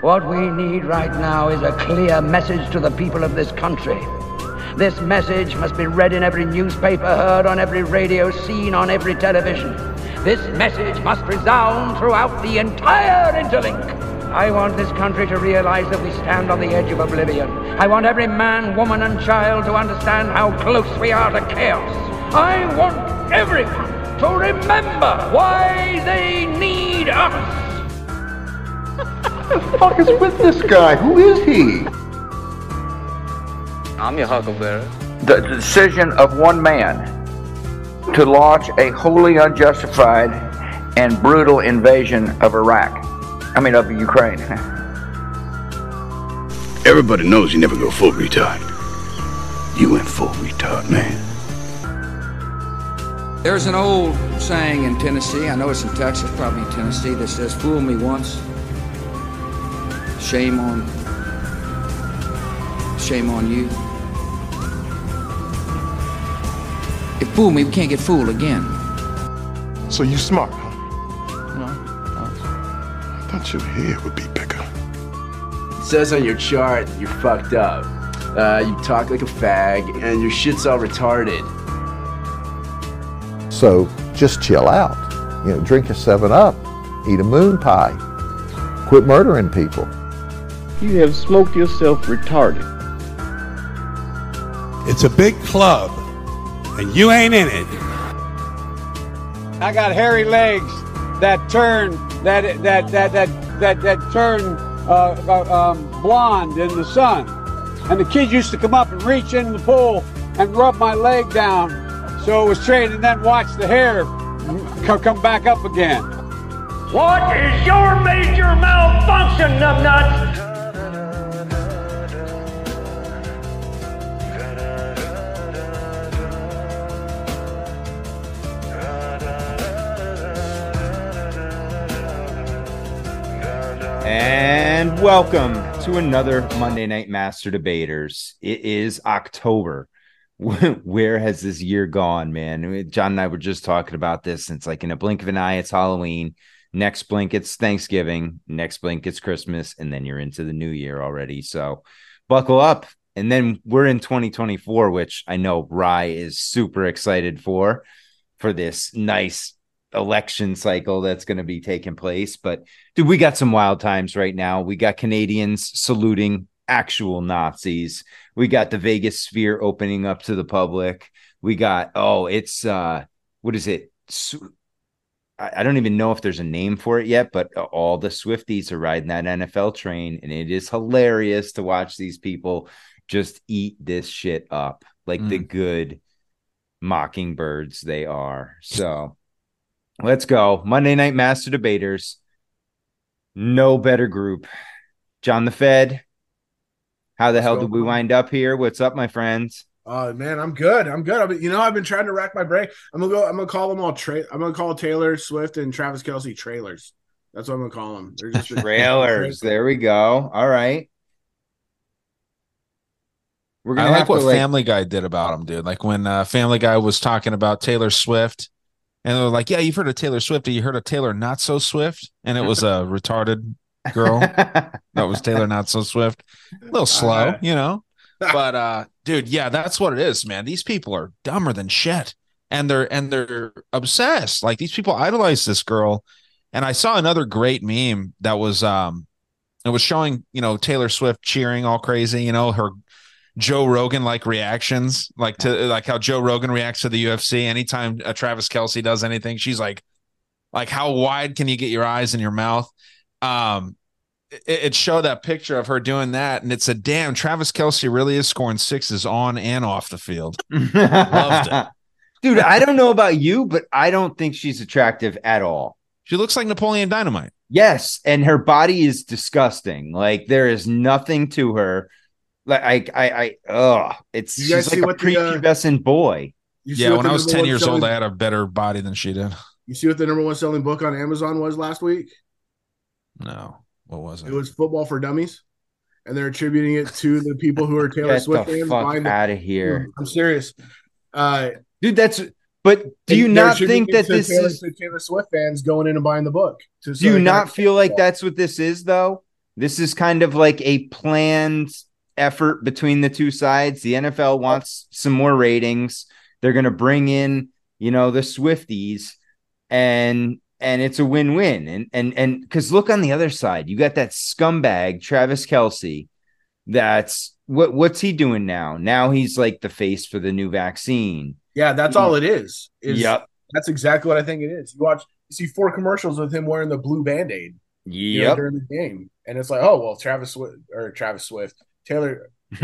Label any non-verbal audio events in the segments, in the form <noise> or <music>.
What we need right now is a clear message to the people of this country. This message must be read in every newspaper, heard on every radio, seen on every television. This message must resound throughout the entire interlink. I want this country to realize that we stand on the edge of oblivion. I want every man, woman, and child to understand how close we are to chaos. I want everyone to remember why they need us. What the fuck is with this guy? Who is he? I'm your huckleberry. The decision of one man to launch a wholly unjustified and brutal invasion of Iraq. I mean, of Ukraine. <laughs> Everybody knows you never go full retard. You went full retard, man. There's an old saying in Tennessee, I know it's in Texas, probably in Tennessee, that says, Fool me once, shame on shame on you. If fool me, we can't get fooled again. So you smart, huh? No. I thought your hair would be bigger. It says on your chart you're fucked up. Uh, you talk like a fag, and your shit's all retarded. So just chill out. You know, drink a 7 Up, eat a moon pie, quit murdering people. You have smoked yourself retarded. It's a big club, and you ain't in it. I got hairy legs that turn that that that that that that turn uh, uh, um, blonde in the sun, and the kids used to come up and reach in the pool and rub my leg down, so it was straight, and then watch the hair c- come back up again. What is your major malfunction, numbnuts? Welcome to another Monday Night Master Debaters. It is October. <laughs> Where has this year gone, man? John and I were just talking about this. It's like in a blink of an eye, it's Halloween. Next blink, it's Thanksgiving. Next blink, it's Christmas. And then you're into the new year already. So buckle up. And then we're in 2024, which I know Rye is super excited for, for this nice election cycle that's going to be taking place. But dude, we got some wild times right now. We got Canadians saluting actual Nazis. We got the Vegas sphere opening up to the public. We got, oh, it's, uh, what is it? I, don't even know if there's a name for it yet, but all the Swifties are riding that NFL train. And it is hilarious to watch these people just eat this shit up like mm. the good mockingbirds they are. So, Let's go. Monday Night Master Debaters. No better group. John the Fed. How the Let's hell go. did we wind up here? What's up, my friends? Uh man, I'm good. I'm good. I mean, you know, I've been trying to rack my brain. I'm gonna go. I'm gonna call them all. Tra- I'm gonna call Taylor Swift and Travis Kelce trailers. That's what I'm gonna call them. They're just <laughs> trailers. <laughs> there we go. All right. We're gonna I like what like... Family Guy did about him, dude. Like when uh, Family Guy was talking about Taylor Swift and they're like, "Yeah, you've heard of Taylor Swift. You heard of Taylor Not So Swift?" And it was a <laughs> retarded girl. that was Taylor Not So Swift. A little slow, uh, you know. <laughs> But uh, dude, yeah, that's what it is, man. These people are dumber than shit, and they're and they're obsessed. Like these people idolize this girl. And I saw another great meme that was um, it was showing you know Taylor Swift cheering all crazy, you know her Joe Rogan like reactions, like to like how Joe Rogan reacts to the UFC. Anytime a Travis Kelce does anything, she's like, like how wide can you get your eyes and your mouth? Um, it, it showed that picture of her doing that, and it said, "Damn, Travis Kelce really is scoring sixes on and off the field." <laughs> Loved it, dude. I don't know about you, but I don't think she's attractive at all. She looks like Napoleon Dynamite. Yes, and her body is disgusting. Like there is nothing to her like I, I, I, oh, it's you guys she's like a prepubescent uh, boy. Yeah, when I was ten years selling, old, I had a better body than she did. You see what the number one selling book on Amazon was last week? No, what was it? It was Football for Dummies, and they're attributing it to the people who are <laughs> Taylor Get Swift fans. Fuck out of here! I'm serious, uh, dude. That's but do you not think that this Taylor, is Taylor Swift fans going in and buying the book? do you not feel like that's what this is though? This is kind of like a planned effort between the two sides. The NFL wants some more ratings. They're going to bring in, you know, the Swifties and and it's a win-win. And and and cuz look on the other side. You got that scumbag Travis Kelce. that's what what's he doing now? Now he's like the face for the new vaccine. Yeah, that's all it is. is Yep. That's exactly what I think it is. You watch you see four commercials with him wearing the blue band-aid you know, Yep. during the game. And it's like, oh well, Travis Swift or Travis Swift. Taylor. <laughs>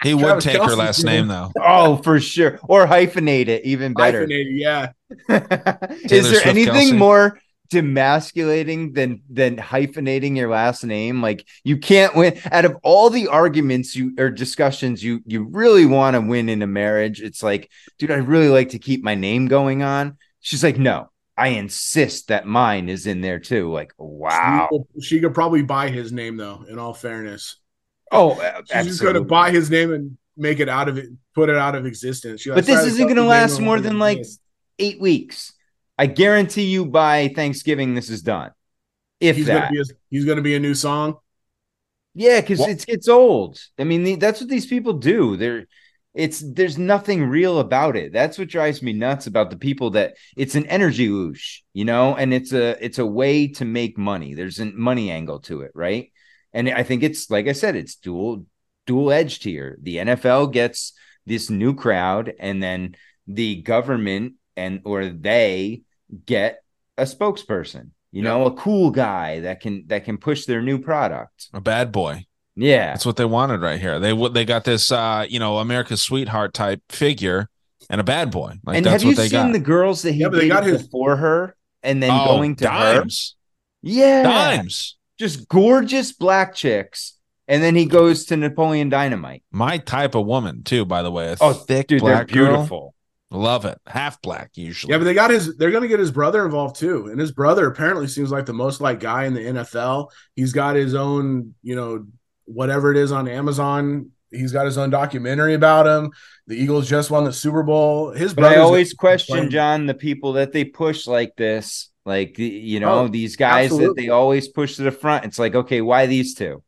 He would Travis take her last doing- name though. oh, for sure. Or hyphenate it even better. Hyphenated, yeah. <laughs> Is Taylor there Swift anything Kelce. more demasculating than than hyphenating your last name? Like you can't win out of all the arguments you or discussions you you really want to win in a marriage. It's like, dude, I really like to keep my name going on. She's like, no, I insist that mine is in there too. Like, wow. She, could- she could probably buy his name though, in all fairness. Oh, She's just gonna buy his name and make it out of it, put it out of existence. She But this isn't going to last more than like He's eight weeks. I guarantee you by Thanksgiving this is done. If gonna that, a, he's gonna be a new song. yeah, because it's it's old. I mean, the, that's what these people do. They're it's there's nothing real about it. That's what drives me nuts about the people that it's an energy whoosh, you know, and it's a it's a way to make money. There's a money angle to it, right? And I think it's like I said, it's dual dual edged here. The NFL gets this new crowd, and then the government and or they get a spokesperson, you know, a cool guy that can that can push their new product. A bad boy. Yeah. That's what they wanted right here. They w- they got this uh, you know, America's sweetheart type figure and a bad boy. Like and that's have you what they seen got. the girls that he Yeah, they got dated his- before her and then Oh, going to dimes. her? Yeah. Dimes. Just gorgeous black chicks. And then he goes to Napoleon Dynamite. My type of woman too, by the way. A Oh, thick dude, they're black girl. beautiful. Love it. Half black usually. Yeah, but they got his. They're gonna get his brother involved too, and his brother apparently seems like the most like guy in the NFL. He's got his own, you know, whatever it is on Amazon. He's got his own documentary about him. The Eagles just won the Super Bowl. His But I always question, play- John, the people that they push like this. Like, you know, Oh, these guys that they always push to the front. It's like, okay, why these two?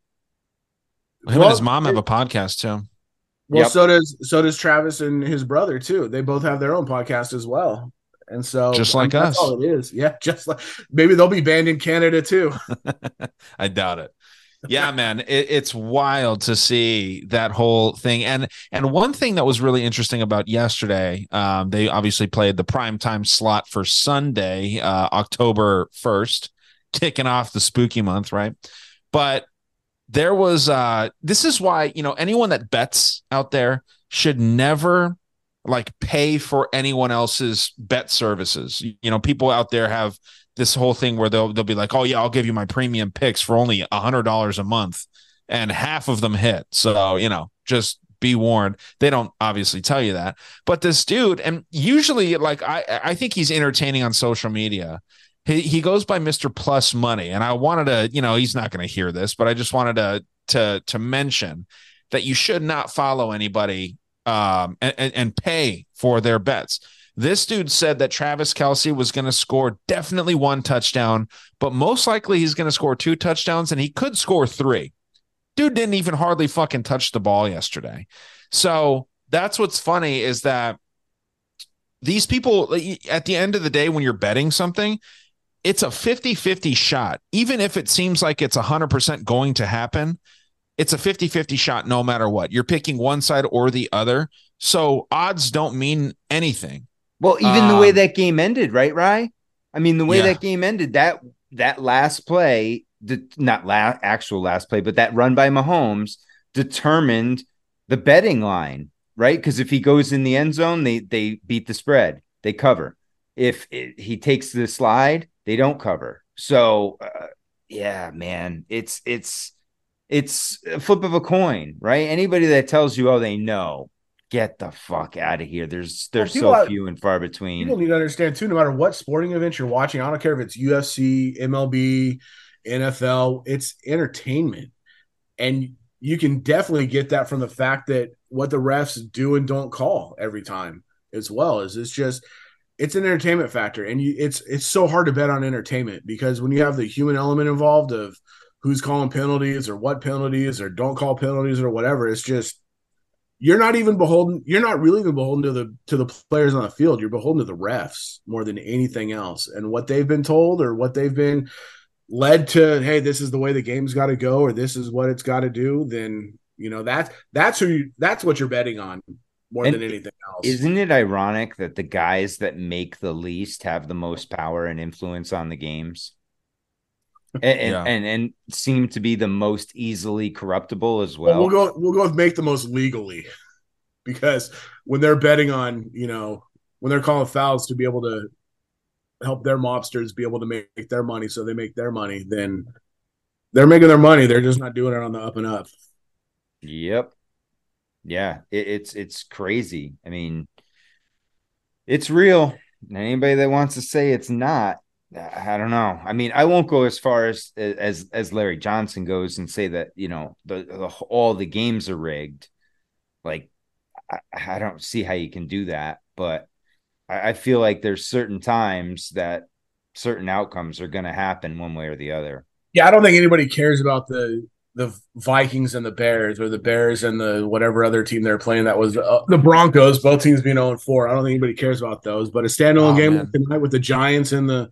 Him Well, and his mom have a podcast too. Well, Yep. so does so does Travis and his brother too. They both have their own podcast as well. And so Just I mean, like that's us. all it is. Yeah, <laughs> just like maybe they'll be banned in Canada too. <laughs> I doubt it. Yeah, man, it, it's wild to see that whole thing. And and one thing that was really interesting about yesterday, um, they obviously played the prime time slot for Sunday, uh, October first, kicking off the spooky month, right? But there was uh this is why you know anyone that bets out there should never like pay for anyone else's bet services you know people out there have this whole thing where they'll they'll be like oh yeah i'll give you my premium picks for only a hundred dollars a month and half of them hit so you know just be warned they don't obviously tell you that but this dude and usually like i i think he's entertaining on social media he, he goes by Mr. Plus Money, and I wanted to, you know, he's not going to hear this, but I just wanted to to to mention that you should not follow anybody um and, and pay for their bets. This dude said that Travis Kelce was going to score definitely one touchdown, but most likely he's going to score two touchdowns, and he could score three. Dude didn't even hardly fucking touch the ball yesterday. So that's what's funny is that these people at the end of the day when you're betting something it's a 50-50 shot even if it seems like it's 100% going to happen it's a 50-50 shot no matter what you're picking one side or the other so odds don't mean anything Well, even the way Um, that game ended, right, Rye? I mean, the way Yeah. that game ended, that that last play, the not la- actual last play, but that run by Mahomes determined the betting line, right? Because if he goes in the end zone, they they beat the spread, they cover. If it, he takes the slide, they don't cover. So, uh, yeah, man, it's it's it's a flip of a coin, right? Anybody that tells you, oh, they know, get the fuck out of here. There's there's people so few and far between. People need to understand too, no matter what sporting event you're watching, I don't care if it's UFC, MLB, NFL, it's entertainment. And you can definitely get that from the fact that what the refs do and don't call every time as well is it's just it's an entertainment factor and you it's it's so hard to bet on entertainment because when you have the human element involved of who's calling penalties or what penalties or don't call penalties or whatever. It's just you're not even beholden. You're not really even beholden to the to the players on the field. You're beholden to the refs more than anything else, and what they've been told or what they've been led to. Hey, this is the way the game's got to go, or this is what it's got to do. Then you know that that's who you, that's what you're betting on more And than anything else. Isn't it ironic that the guys that make the least have the most power and influence on the games? And and, Yeah. and, and seem to be the most easily corruptible as Well, well. we'll go we'll go with make the most legally because when they're betting on you know when they're calling fouls to be able to help their mobsters be able to make their money so they make their money then they're making their money they're just not doing it on the up and up Yep. Yeah, it, it's it's crazy. I mean, it's real. Anybody that wants to say it's not, I don't know. I mean, I won't go as far as as as Larry Johnson goes and say that you know the, the all the games are rigged. Like, I, I don't see how you can do that, but I, I feel like there's certain times that certain outcomes are going to happen one way or the other. yeah i don't think anybody cares about the the vikings and the bears or the bears and the whatever other team they're playing that was uh, the broncos both teams being 0 4 i don't think anybody cares about those but a standalone Oh, game man. tonight with the giants and the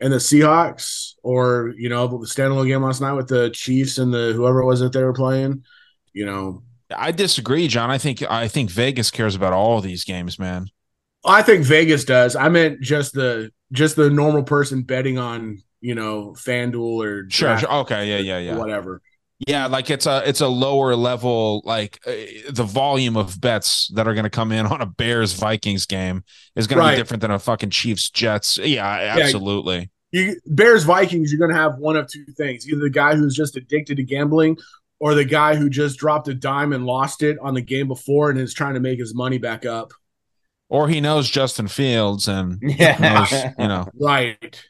and the seahawks or you know the standalone game last night with the chiefs and the whoever it was that they were playing you know I disagree, John. I think I think Vegas cares about all of these games, man. I think Vegas does. I meant just the just the normal person betting on you know FanDuel or Sure. Sure. Okay. Yeah. Yeah. Yeah. whatever. Yeah, like it's a it's a lower level like uh, the volume of bets that are going to come in on a Bears Vikings game is going Right. to be different than a fucking Chiefs Jets. Yeah, absolutely. You Bears Vikings, you're going to have one of two things: either the guy who's just addicted to gambling, or the guy who just dropped a dime and lost it on the game before and is trying to make his money back up. Or he knows Justin Fields and <laughs> Yeah. knows, you know. Right.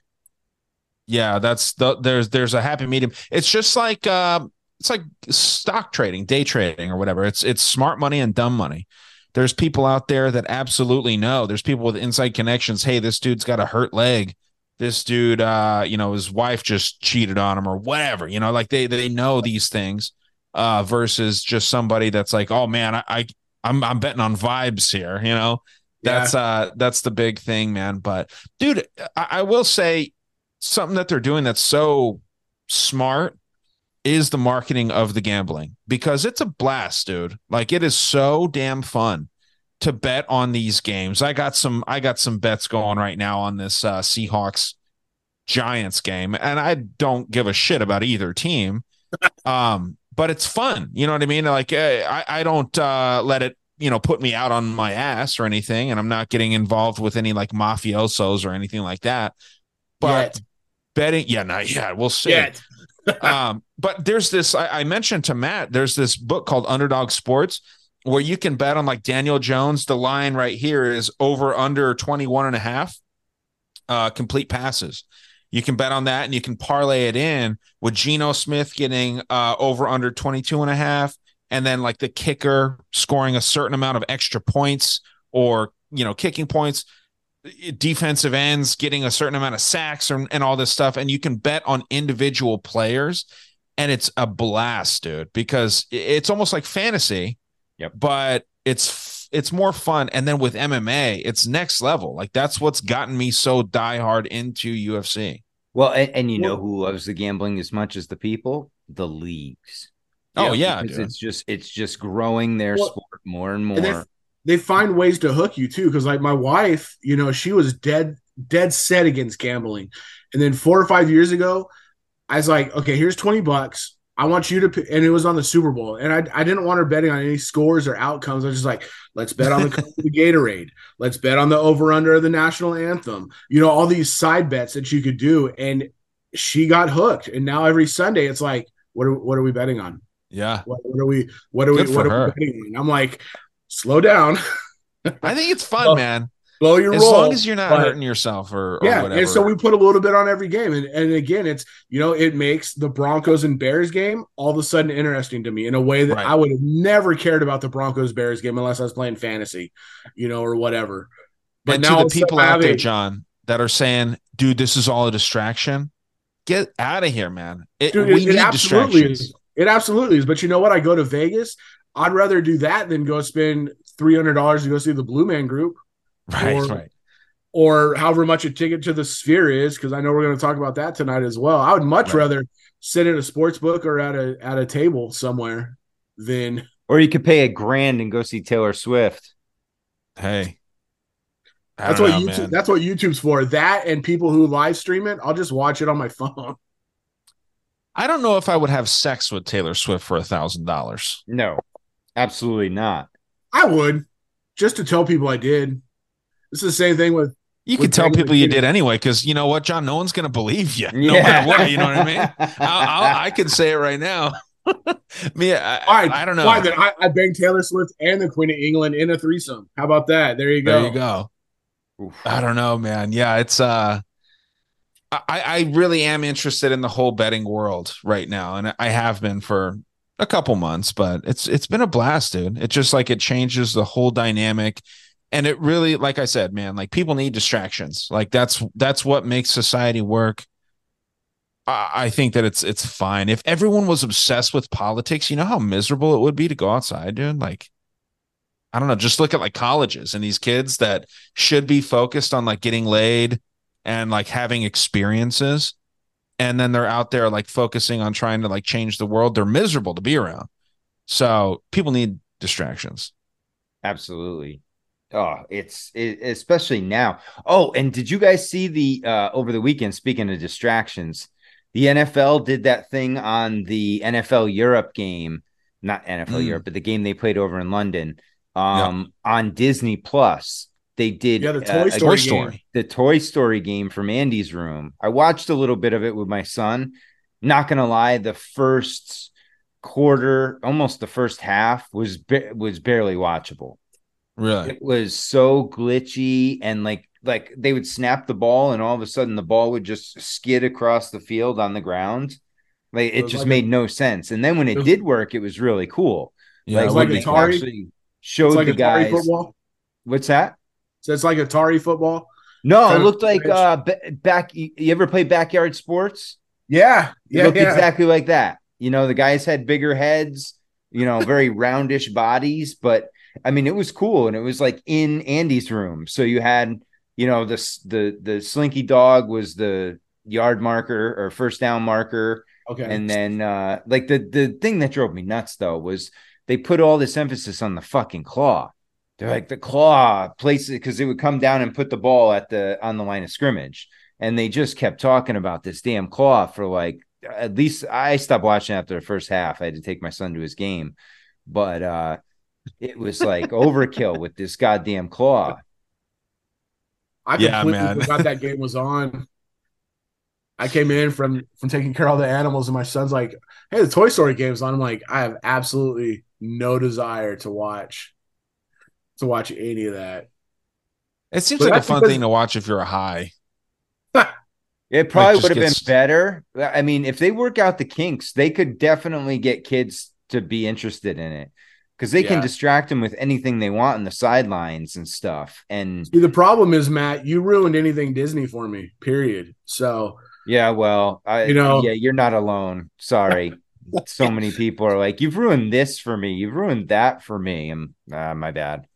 Yeah, that's the there's there's a happy medium. It's just like uh, it's like stock trading, day trading, or whatever. It's it's smart money and dumb money. There's people out there that absolutely know. There's people with inside connections. Hey, this dude's got a hurt leg. This dude, uh, you know, his wife just cheated on him or whatever. You know, like they they know these things. Uh, versus just somebody that's like, oh man, I, I I'm I'm betting on vibes here. You know, that's uh that's the big thing, man. But dude, I, I will say something that they're doing that's so smart is the marketing of the gambling because it's a blast, dude. Like it is so damn fun to bet on these games. I got some I got some bets going right now on this uh Seahawks Giants game and I don't give a shit about either team. <laughs> um but it's fun. You know what I mean? Like eh, I I don't uh let it you know put me out on my ass or anything and I'm not getting involved with any like mafiosos or anything like that. But betting yeah, not yet. We'll see Yet. Um, but there's this I, I mentioned to Matt, there's this book called Underdog Sports where you can bet on like Daniel Jones. The line right here is over under 21 and a half uh, complete passes. You can bet on that and you can parlay it in with Geno Smith getting uh, over under 22 and a half and then like the kicker scoring a certain amount of extra points or, you know, kicking points defensive ends getting a certain amount of sacks and, and all this stuff and you can bet on individual players and it's a blast dude because it's almost like fantasy Yep. but it's it's more fun and then with mma it's next level like that's what's gotten me so diehard into ufc Well, and, and you know who loves the gambling as much as the people? The leagues. Oh, yeah, because it's just it's just growing their Well, sport more and more. And they, find ways to hook you too. Because like my wife, you know, she was dead dead set against gambling, and then four or five years ago, I was like, okay, here's twenty bucks. I want you to, and it was on the Super Bowl, and I, I didn't want her betting on any scores or outcomes. I was just like, let's bet on the, the Gatorade, let's bet on the over under of the national anthem. You know, all these side bets that you could do, and she got hooked. And now every Sunday, it's like, what are what are we betting on? yeah What, what are we? What are Good we? What are her. we betting on? I'm like, slow down, <laughs> i think it's fun Well, man slow your as roll. long as you're not but- hurting yourself or, or yeah, whatever and so we put a little bit on every game, and, and again, it's you know it makes the Broncos and Bears game all of a sudden interesting to me in a way that Right. I would have never cared about the Broncos Bears game unless I was playing fantasy, you know, or whatever. But and now to the of a sudden people out there john that are saying dude this is all a distraction get out of here, man. It, Dude, we it, need it absolutely distractions. is. It absolutely is. But you know what? I go to Vegas. I'd rather do that than go spend three hundred dollars to go see the Blue Man Group, <laughs> Right, or, right. or however much a ticket to the Sphere is. Because I know we're going to talk about that tonight as well. I would much Right. rather sit in a sports book or at a at a table somewhere than Or you could pay a grand and go see Taylor Swift. Hey, I that's don't what know, YouTube. man. That's what YouTube's for. That and people who live stream it. I'll just watch it on my <laughs> phone. I don't know if I would have sex with Taylor Swift for a thousand dollars. No, absolutely not. I would just to tell people I did. It's the same thing with You with could tell people you did anyway, because you know what, John? No one's gonna believe you, no Yeah. matter what. You know what I mean? <laughs> I'll, I'll, I can say it right now. <laughs> Me, I, All right, I don't know. Fine, then I, I banged Taylor Swift and the Queen of England in a threesome. How about that? There you go. There you go. I don't know, man. Yeah, it's uh I, I really am interested in the whole betting world right now. And I have been for a couple months, but it's it's been a blast, dude. It's just like it changes the whole dynamic. And it really, like I said, man, like people need distractions. Like that's that's what makes society work. I, I think that it's it's fine. If everyone was obsessed with politics, you know how miserable it would be to go outside, dude. Like I don't know, just look at like colleges and these kids that should be focused on like getting laid and like having experiences. And then they're out there like focusing on trying to like change the world. They're miserable to be around. So people need distractions. Absolutely. Oh, it's it, especially now. Oh, and did you guys see the uh over the weekend? Speaking of distractions, the NFL did that thing on the NFL Europe game, not NFL Mm. Europe, but the game they played over in London, um, on Disney Plus. They did Yeah, the Toy a- Story Toy Story. game. the Toy Story game from Andy's room. I watched a little bit of it with my son. Not gonna lie, the first quarter, almost the first half, was ba- was barely watchable. Really? It was so glitchy and like like they would snap the ball and all of a sudden the ball would just skid across the field on the ground. Like it was just like made a- no sense. And then when it it was- did work, it was really cool. Yeah, like It's when like they Atari. actually showed It's like the Atari guys. football. What's that? So it's like Atari football. No, it looked like uh ba- back. You ever play backyard sports? Yeah, It looked yeah. exactly like that. You know, the guys had bigger heads, you know, very <laughs> roundish bodies, but I mean, it was cool, and it was like in Andy's room. So you had, you know, this the the slinky dog was the yard marker or first down marker, Okay. and then uh like the the thing that drove me nuts though was they put all this emphasis on the fucking claw. They're like the claw places because it would come down and put the ball at the on the line of scrimmage, and they just kept talking about this damn claw for like at least I stopped watching after the first half. I had to take my son to his game, but uh it was like overkill with this goddamn claw. I Yeah, completely man. forgot that game was on. I came in from from taking care of all the animals, and my son's like, "Hey, the Toy Story game's on." I'm like, I have absolutely no desire to watch to watch any of that. It seems But like a fun because- thing to watch if you're a high. <laughs> It probably just would have gets- been better. I mean, if they work out the kinks, they could definitely get kids to be interested in it because they can distract them with anything they want in the sidelines and stuff. And See, the problem is, Matt, you ruined anything Disney for me. Period. So yeah, well, I, You know- yeah, you're not alone. Sorry. <laughs> so many people are like, you've ruined this for me. You've ruined that for me. And uh, my bad.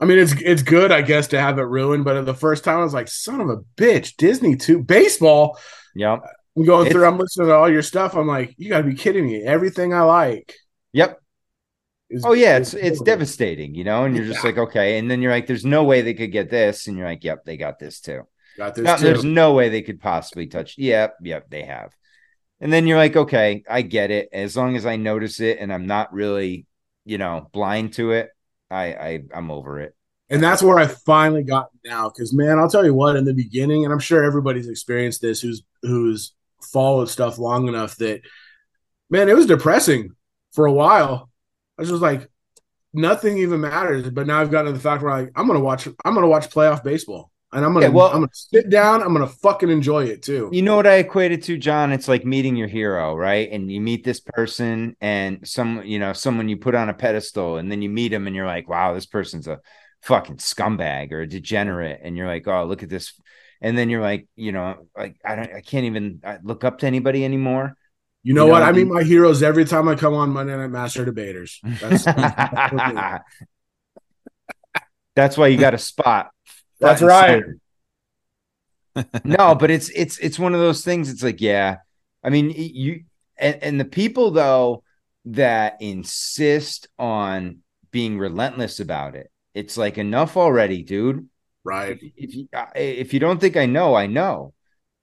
I mean, it's it's good, I guess, to have it ruined. But the first time, I was like, "Son of a bitch!" Disney too. Baseball. Yep. I'm going It's- through. I'm listening to all your stuff. I'm like, "You got to be kidding me!" Everything I like. Yep. Is, Oh yeah, it's it's devastating, you know, and you're just like, okay, and then you're like, there's no way they could get this, and you're like, yep, they got this too. Got this No, too. there's no way they could possibly touch. Yep, yep, they have. And then you're like, okay, I get it. As long as I notice it and I'm not really, you know, blind to it, I, I I'm over it. And that's where I finally got now. Because man, I'll tell you what, in the beginning, and I'm sure everybody's experienced this who's who's followed stuff long enough that man, it was depressing for a while. I was just like, nothing even matters. But now I've gotten to the fact where like, I'm gonna watch I'm gonna watch playoff baseball. And I'm gonna Yeah, well- I'm gonna sit down, I'm gonna fucking enjoy it too. You know what I equate it to, John? It's like meeting your hero, right? And you meet this person and some, you know, someone you put on a pedestal, and then you meet him and you're like, wow, this person's a fucking scumbag or a degenerate. And you're like, oh, look at this. and then you're like, you know, like I don't, I can't even look up to anybody anymore. You know, you know what? I mean, my heroes every time I come on Monday Night Master Debaters. That's, that's <laughs> why you got a spot. That's right. <laughs> no, but it's it's it's one of those things. It's like, yeah, I mean, you and, and the people though that insist on being relentless about it. It's like enough already, dude. Right. If, if you uh, if you don't think I know, I know.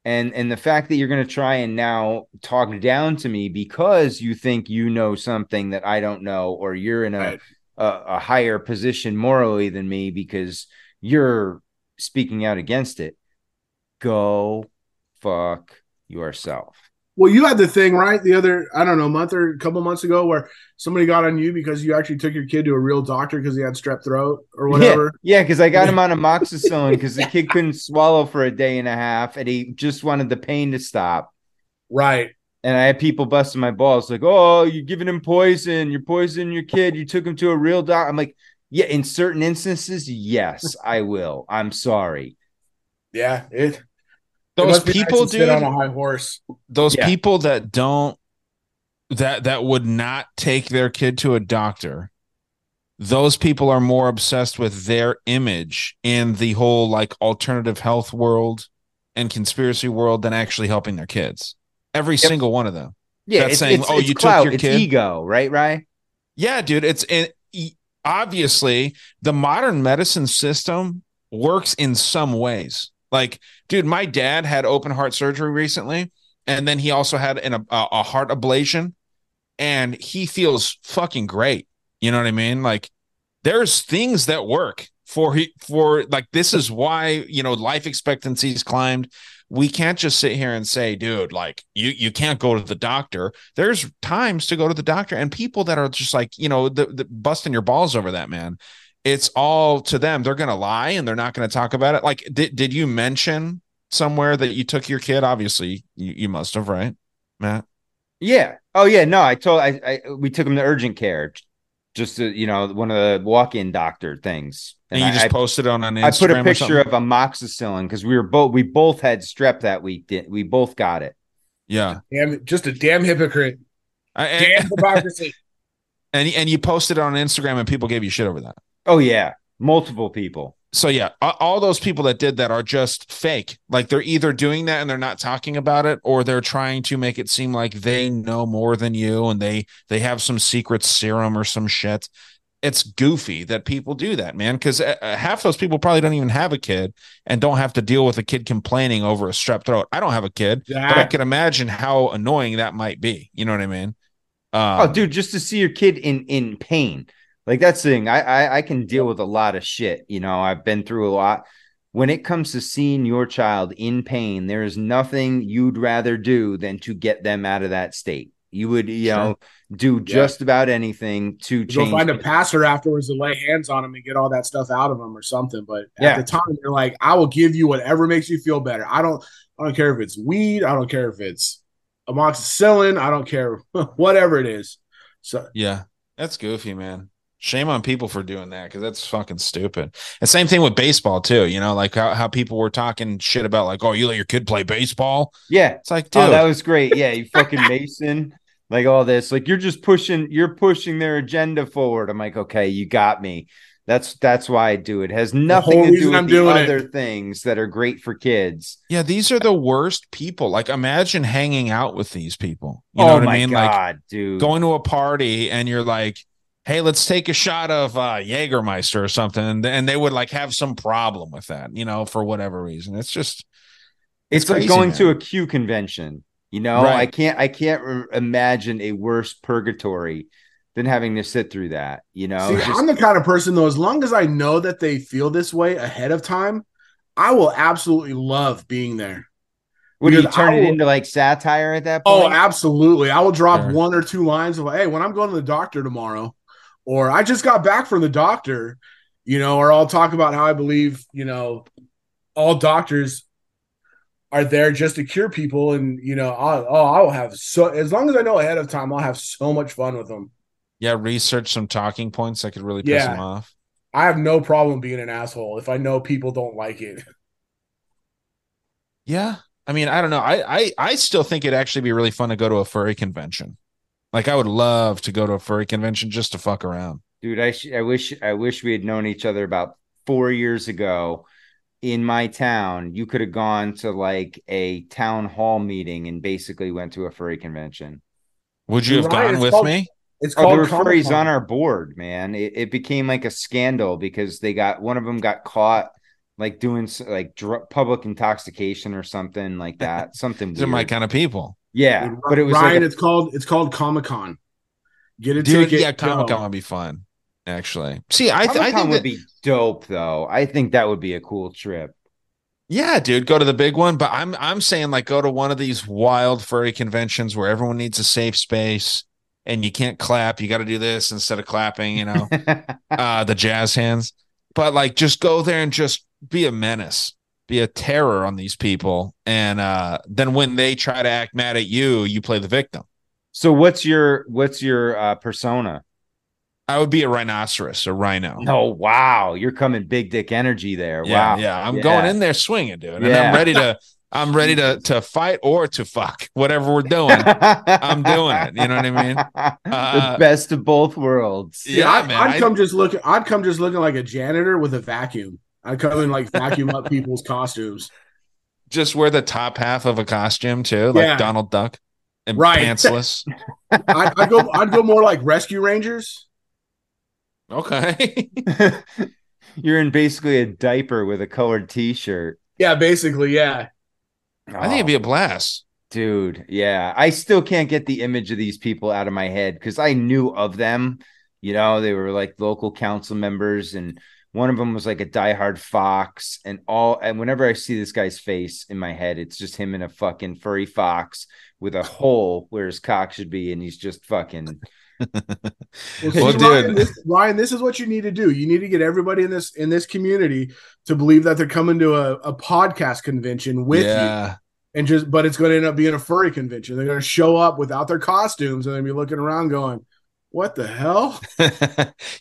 And and the fact that you're going to try and now talk down to me because you think you know something that I don't know, or you're in a right. a, a higher position morally than me because you're speaking out against it. Go fuck yourself. Well, you had the thing right the other, I don't know, month or a couple months ago where somebody got on you because you actually took your kid to a real doctor because he had strep throat or whatever. Yeah, because yeah, I got him <laughs> on amoxicillin because the kid couldn't swallow for a day and a half and he just wanted the pain to stop. Right. And I had people busting my balls like, oh, you're giving him poison. You're poisoning your kid. You took him to a real doctor. I'm like, yeah, in certain instances, yes, I will. I'm sorry. Yeah, it those people, nice dude, on a high horse. Those yeah. people that don't that that would not take their kid to a doctor. Those people are more obsessed with their image in the whole like alternative health world and conspiracy world than actually helping their kids. Every yep. single one of them. Yeah, That's it's, saying, it's, "Oh, it's you clout. took your it's kid." Ego, right? Right? Yeah, dude. It's it, obviously the modern medicine system works in some ways like, dude, my dad had open heart surgery recently, and then he also had an, a, a heart ablation, and he feels fucking great. You know what I mean? Like, there's things that work for he for like this is why you know life expectancy's climbed we can't just sit here and say dude like you you can't go to the doctor there's times to go to the doctor and people that are just like you know the, the busting your balls over that man it's all to them. They're to lie and they're not to talk about it. Like, did, did you mention somewhere that you took your kid? Obviously, you, you must have, right, Matt? Yeah. Oh, yeah. No, I told I, I we took him to urgent care, just to, you know, one of the walk-in doctor things. And, and you I, just posted on an Instagram. I put a picture of amoxicillin because we were both we both had strep that week. We both got it. Yeah. Damn, just a damn hypocrite. I, damn <laughs> hypocrisy. And and you posted on Instagram and people gave you shit over that. Oh yeah, multiple people. So yeah, all those people that did that are just fake. Like they're either doing that and they're not talking about it, or they're trying to make it seem like they know more than you and they they have some secret serum or some shit. It's goofy that people do that, man. Because uh, uh, half those people probably don't even have a kid and don't have to deal with a kid complaining over a strep throat. I don't have a kid, yeah. but I can imagine how annoying that might be. You know what I mean? Um, oh, dude, just to see your kid in in pain like that's the thing. I, I I can deal with a lot of shit. You know, I've been through a lot. When it comes to seeing your child in pain, there is nothing you'd rather do than to get them out of that state. You would, you sure. know, do just yeah. about anything to change. Go find a pastor afterwards to lay hands on them and get all that stuff out of them or something. But yeah. at the time, you're like, I will give you whatever makes you feel better. I don't, I don't care if it's weed. I don't care if it's amoxicillin. I don't care <laughs> whatever it is. So yeah, that's goofy, man. Shame on people for doing that because that's fucking stupid. And same thing with baseball too. You know, like how, how people were talking shit about like, oh, you let your kid play baseball. Yeah, it's like, dude, oh, that was great. Yeah, you fucking <laughs> Mason, like all this, like you're just pushing, you're pushing their agenda forward. I'm like, okay, you got me. That's that's why I do it. it has nothing to do with I'm the other it. things that are great for kids. Yeah, these are the worst people. Like, imagine hanging out with these people. You oh know oh what I mean? God, like, dude, going to a party and you're like hey, let's take a shot of uh, Jägermeister or something, and, and they would like have some problem with that, you know, for whatever reason. It's just it's, it's crazy, like going man. to a Q convention. You know, right. I can't I can't re- imagine a worse purgatory than having to sit through that. You know, See, just... I'm the kind of person though. As long as I know that they feel this way ahead of time, I will absolutely love being there. Would you turn will, it into like satire at that oh, point? Oh, absolutely. I will drop sure. one or two lines of, hey, when I'm going to the doctor tomorrow, or I just got back from the doctor, you know, or I'll talk about how I believe, you know, all doctors are there just to cure people. And, you know, I'll, oh, I'll have so, as long as I know ahead of time, I'll have so much fun with them. Yeah. Research some talking points that could really piss yeah. them off. I have no problem being an asshole if I know people don't like it. <laughs> Yeah. I mean, I don't know. I, I I still think it'd actually be really fun to go to a furry convention. Like I would love to go to a furry convention just to fuck around. Dude, I sh- I wish I wish we had known each other about four years ago in my town. You could have gone to like a town hall meeting and basically went to a furry convention. Would you have Right, gone with called- me? It's Oh, called there were Comic-Con. furries on our board, man. It, it became like a scandal because they got one of them got caught like doing like dr- public intoxication or something like that. <laughs> Something These are my kind of people. Yeah, Dude, but it was Ryan. like a- it's called it's called Comic Con. Get a Dude, ticket. yeah, Comic Con would be fun. Actually, see, I, th- I Comic-Con think would that, be dope though. I think that would be a cool trip. yeah, dude, go to the big one. But I'm I'm saying like go to one of these wild furry conventions where everyone needs a safe space and you can't clap. You got to do this instead of clapping. You know, <laughs> uh, the jazz hands. But like, just go there and just be a menace, be a terror on these people, and uh, then when they try to act mad at you, you play the victim. So what's your what's your uh, persona? I would be a rhinoceros, a rhino. Oh wow, you're coming big dick energy there. Yeah, wow. yeah. I'm going in there swinging, dude, and Yeah. I'm ready to. I'm ready to <laughs> to fight or to fuck, whatever we're doing. I'm doing it. You know what I mean? <laughs> Uh, the best of both worlds. Yeah, I'd, man, I'd I- come just looking. I'd come just looking like a janitor with a vacuum. I'd come and like vacuum up people's costumes. Just wear the top half of a costume too, like Yeah. Donald Duck, and Right. pantsless. <laughs> I'd, I'd go. I'd go more like Rescue Rangers. Okay. <laughs> You're in basically a diaper with a colored T-shirt. Yeah, basically. Yeah. Oh. I think it'd be a blast. Dude, yeah. I still can't get the image of these people out of my head because I knew of them. You know, they were like local council members, and one of them was like a diehard fox. And all and whenever I see this guy's face in my head, it's just him in a fucking furry fox with a hole where his cock should be, and he's just fucking <laughs> Well, see, Well, Ryan, dude. this, Ryan, this is what you need to do. You need to get everybody in this in this community to believe that they're coming to a, a podcast convention with you, and just but it's going to end up being a furry convention. They're going to show up without their costumes and they'll be looking around going, "What the hell?" <laughs>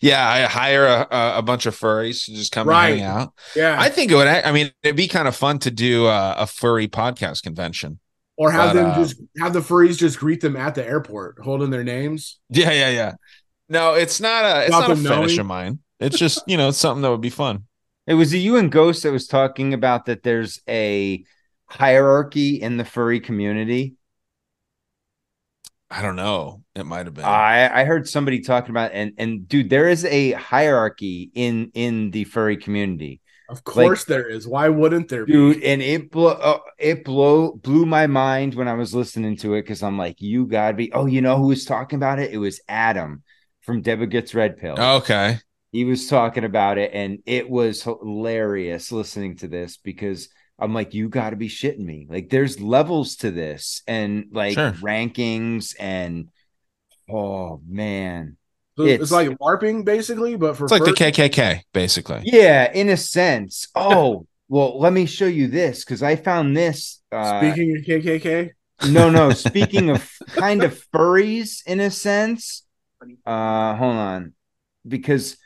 yeah, I hire a, a, a bunch of furries to just come Right. and hang out. Yeah, I think it would. I mean, it'd be kind of fun to do uh, a furry podcast convention. or have but, them uh, just have the furries just greet them at the airport, holding their names. Yeah, yeah, yeah. No, it's not a. It's Without not a them fetish knowing? of mine. It's just you know it's something that would be fun. It was it you and Ghost that was talking about that there's a hierarchy in the furry community. I don't know. It might have been. I I heard somebody talking about and and dude, there is a hierarchy in in the furry community, Of course, there is. Why wouldn't there be? dude. And it blew uh, it blow blew my mind when I was listening to it because I'm like, you gotta be. Oh, you know who was talking about it? It was Adam from Deborah Gets Red Pill. okay. he was talking about it and it was hilarious listening to this because I'm like, you got to be shitting me. Like, there's levels to this and like Sure. rankings and oh man, So it's, it's- like LARPing basically, but for It's like the KKK, basically. yeah, in a sense. <laughs> Oh, well, let me show you this because I found this. Uh, Speaking of KKK, no, no. Speaking of kind of furries, in a sense. Uh, hold on, because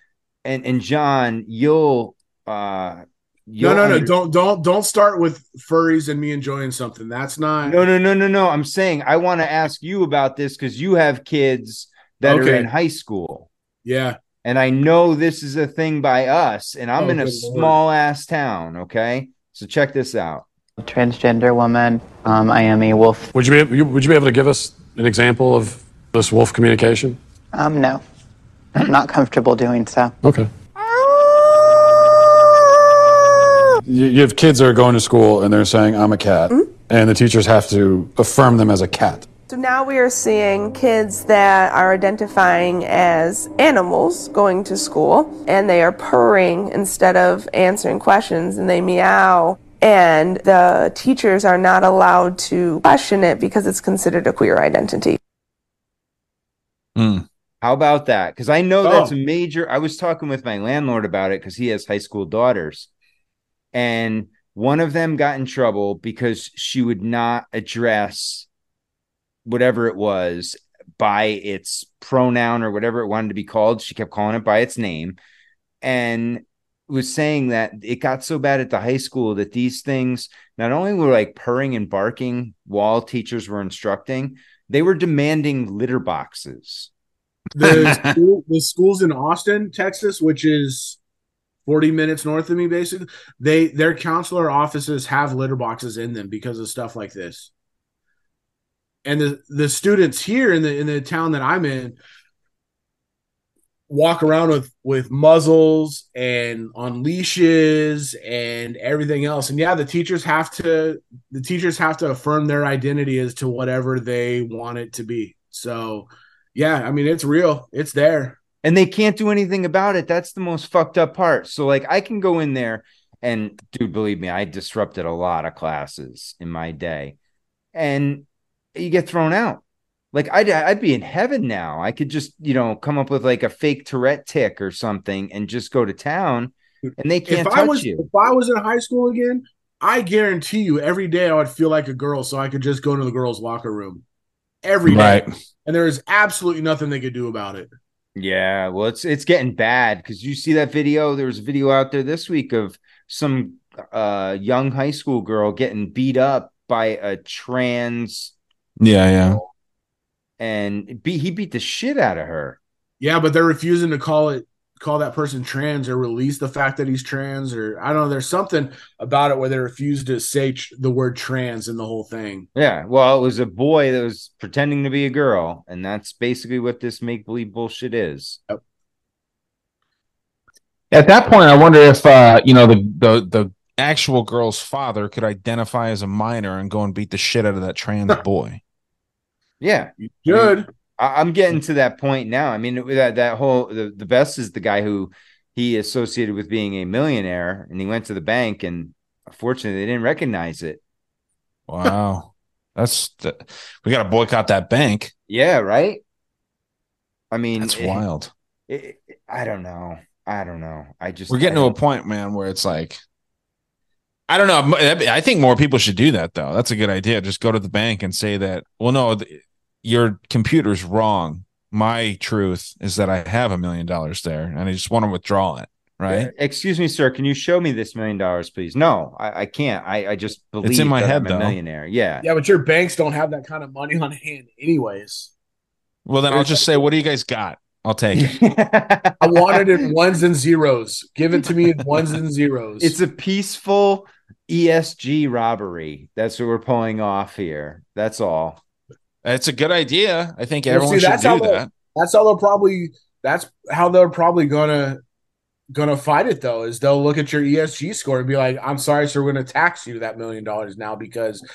and and John, you'll uh, no, you'll no, no, under- don't, don't, don't start with furries and me enjoying something. That's not. No, no, no, no, no. I'm saying I want to ask you about this because you have kids that are in high school. Yeah, And I know this is a thing by us, and I'm Oh, in a good lord. small ass town. Okay. So check this out. transgender woman. Um, I am a wolf. Would you be you- would you be able to give us an example of this wolf communication? Um, no, I'm not comfortable doing so. Okay. You, you have kids that are going to school and they're saying I'm a cat, and the teachers have to affirm them as a cat. So now we are seeing kids that are identifying as animals going to school and they are purring instead of answering questions and they meow. And the teachers are not allowed to question it because it's considered a queer identity. Hmm. How about that? Because I know that's Oh. a major. I was talking with my landlord about it because he has high school daughters, and one of them got in trouble because she would not address whatever it was by its pronoun or whatever it wanted to be called. She kept calling it by its name, and was saying that it got so bad at the high school that these things not only were like purring and barking while teachers were instructing, they were demanding litter boxes. The, <laughs> school, the schools in Austin, Texas, which is 40 minutes north of me, basically, they their counselor offices have litter boxes in them because of stuff like this. And the the students here in the in the town that I'm in, walk around with with muzzles and on leashes and everything else. And yeah the teachers have to the teachers have to affirm their identity as to whatever they want it to be. So yeah i mean it's real. It's there and they can't do anything about it that's the most fucked up part so like i can go in there and dude believe me i disrupted a lot of classes in my day and you get thrown out like I'd I'd be in heaven now. I could just you know come up with like a fake Tourette tick or something and just go to town, and they can't if touch I was, you. If I was in high school again, I guarantee you every day I would feel like a girl, so I could just go to the girls' locker room every day, Right. and there is absolutely nothing they could do about it. Yeah, well, it's it's getting bad because you see that video. There was a video out there this week of some uh young high school girl getting beat up by a trans, Yeah, yeah. and be, he beat the shit out of her. Yeah, but they're refusing to call it call that person trans or release the fact that he's trans or I don't know. There's something about it where they refuse to say tr- the word trans in the whole thing. Yeah, well, it was a boy that was pretending to be a girl, and that's basically what this make believe bullshit is. At that point, I wonder if uh, you know the the the actual girl's father could identify as a minor and go and beat the shit out of that trans <laughs> boy. Yeah, you should. I, am getting mm. to that point now. I mean, that that whole the, the best is the guy who he associated with being a millionaire, and he went to the bank, and unfortunately, they didn't recognize it. Wow, that's the, we got to boycott that bank. Yeah, right. I mean, That's it- wild. it- it- I don't know. I don't know. I just We're getting to a point, man, where it's like, I don't know. I think more people should do that, though. That's a good idea. Just go to the bank and say that. Well, no, your computer's wrong. My truth is that I have a million dollars there, and I just want to withdraw it. Right? Excuse me, sir. Can you show me this million dollars, please? No, I, I can't. I, I just believe it's in my that head, I'm a though. millionaire. Yeah. Yeah, but your banks don't have that kind of money on hand, anyways. Well, then I'll just say, what do you guys got? I'll take it. <laughs> I want it in ones and zeros. Give it to me in ones and zeros. It's a peaceful ESG robbery. That's what we're pulling off here. That's all. It's a good idea. I think Well, everyone see, should do that. That's how they'll probably. That's how they're probably gonna gonna fight it though. Is they'll look at your ESG score and be like, "I'm sorry, sir, we're gonna tax you that million dollars now because."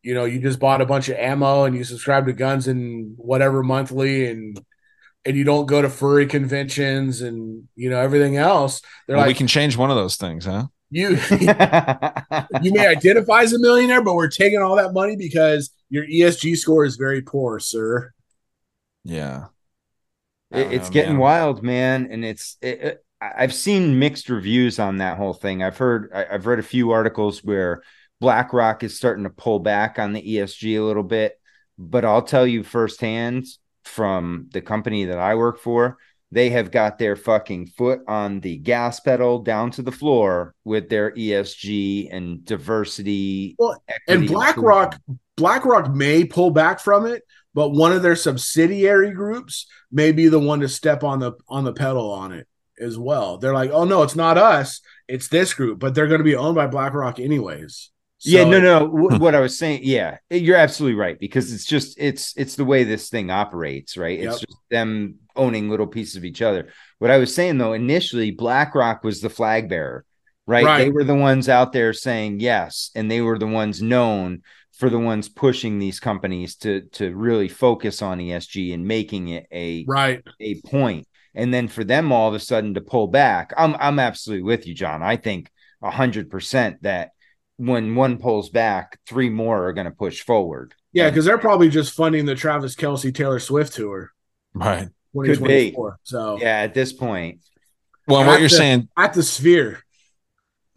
You know, you just bought a bunch of ammo and you subscribe to guns and whatever monthly and and you don't go to furry conventions and you know everything else. They're Well, like, we can change one of those things, huh? You <laughs> <laughs> you may identify as a millionaire, but we're taking all that money because your ESG score is very poor, sir. Yeah. It, it's know, getting man. wild, man, and it's. It, it- I- I've seen mixed reviews on that whole thing. I've heard. I, I've read a few articles where BlackRock is starting to pull back on the ESG a little bit, but I'll tell you firsthand from the company that I work for, they have got their fucking foot on the gas pedal down to the floor with their ESG and diversity. Well, and BlackRock. BlackRock may pull back from it, but one of their subsidiary groups may be the one to step on the on the pedal on it as well. They're like, oh no, it's not us, it's this group, but they're going to be owned by BlackRock anyways. yeah, no, no. <laughs> what I was saying, yeah, you're absolutely right because it's just it's it's the way this thing operates, right? It's Yep. just them owning little pieces of each other. What I was saying though, initially, BlackRock was the flag bearer, right? Right. They were the ones out there saying yes, and they were the ones known for the ones pushing these companies to to really focus on ESG and making it a Right. a point. And then for them all of a sudden to pull back, I'm I'm absolutely with you, John. I think a hundred percent that when one pulls back, three more are going to push forward. Yeah, because they're probably just funding the Travis Kelce Taylor Swift tour. Right. Could be. So Yeah, at this point. Well, what you're the- saying, at the sphere. <laughs>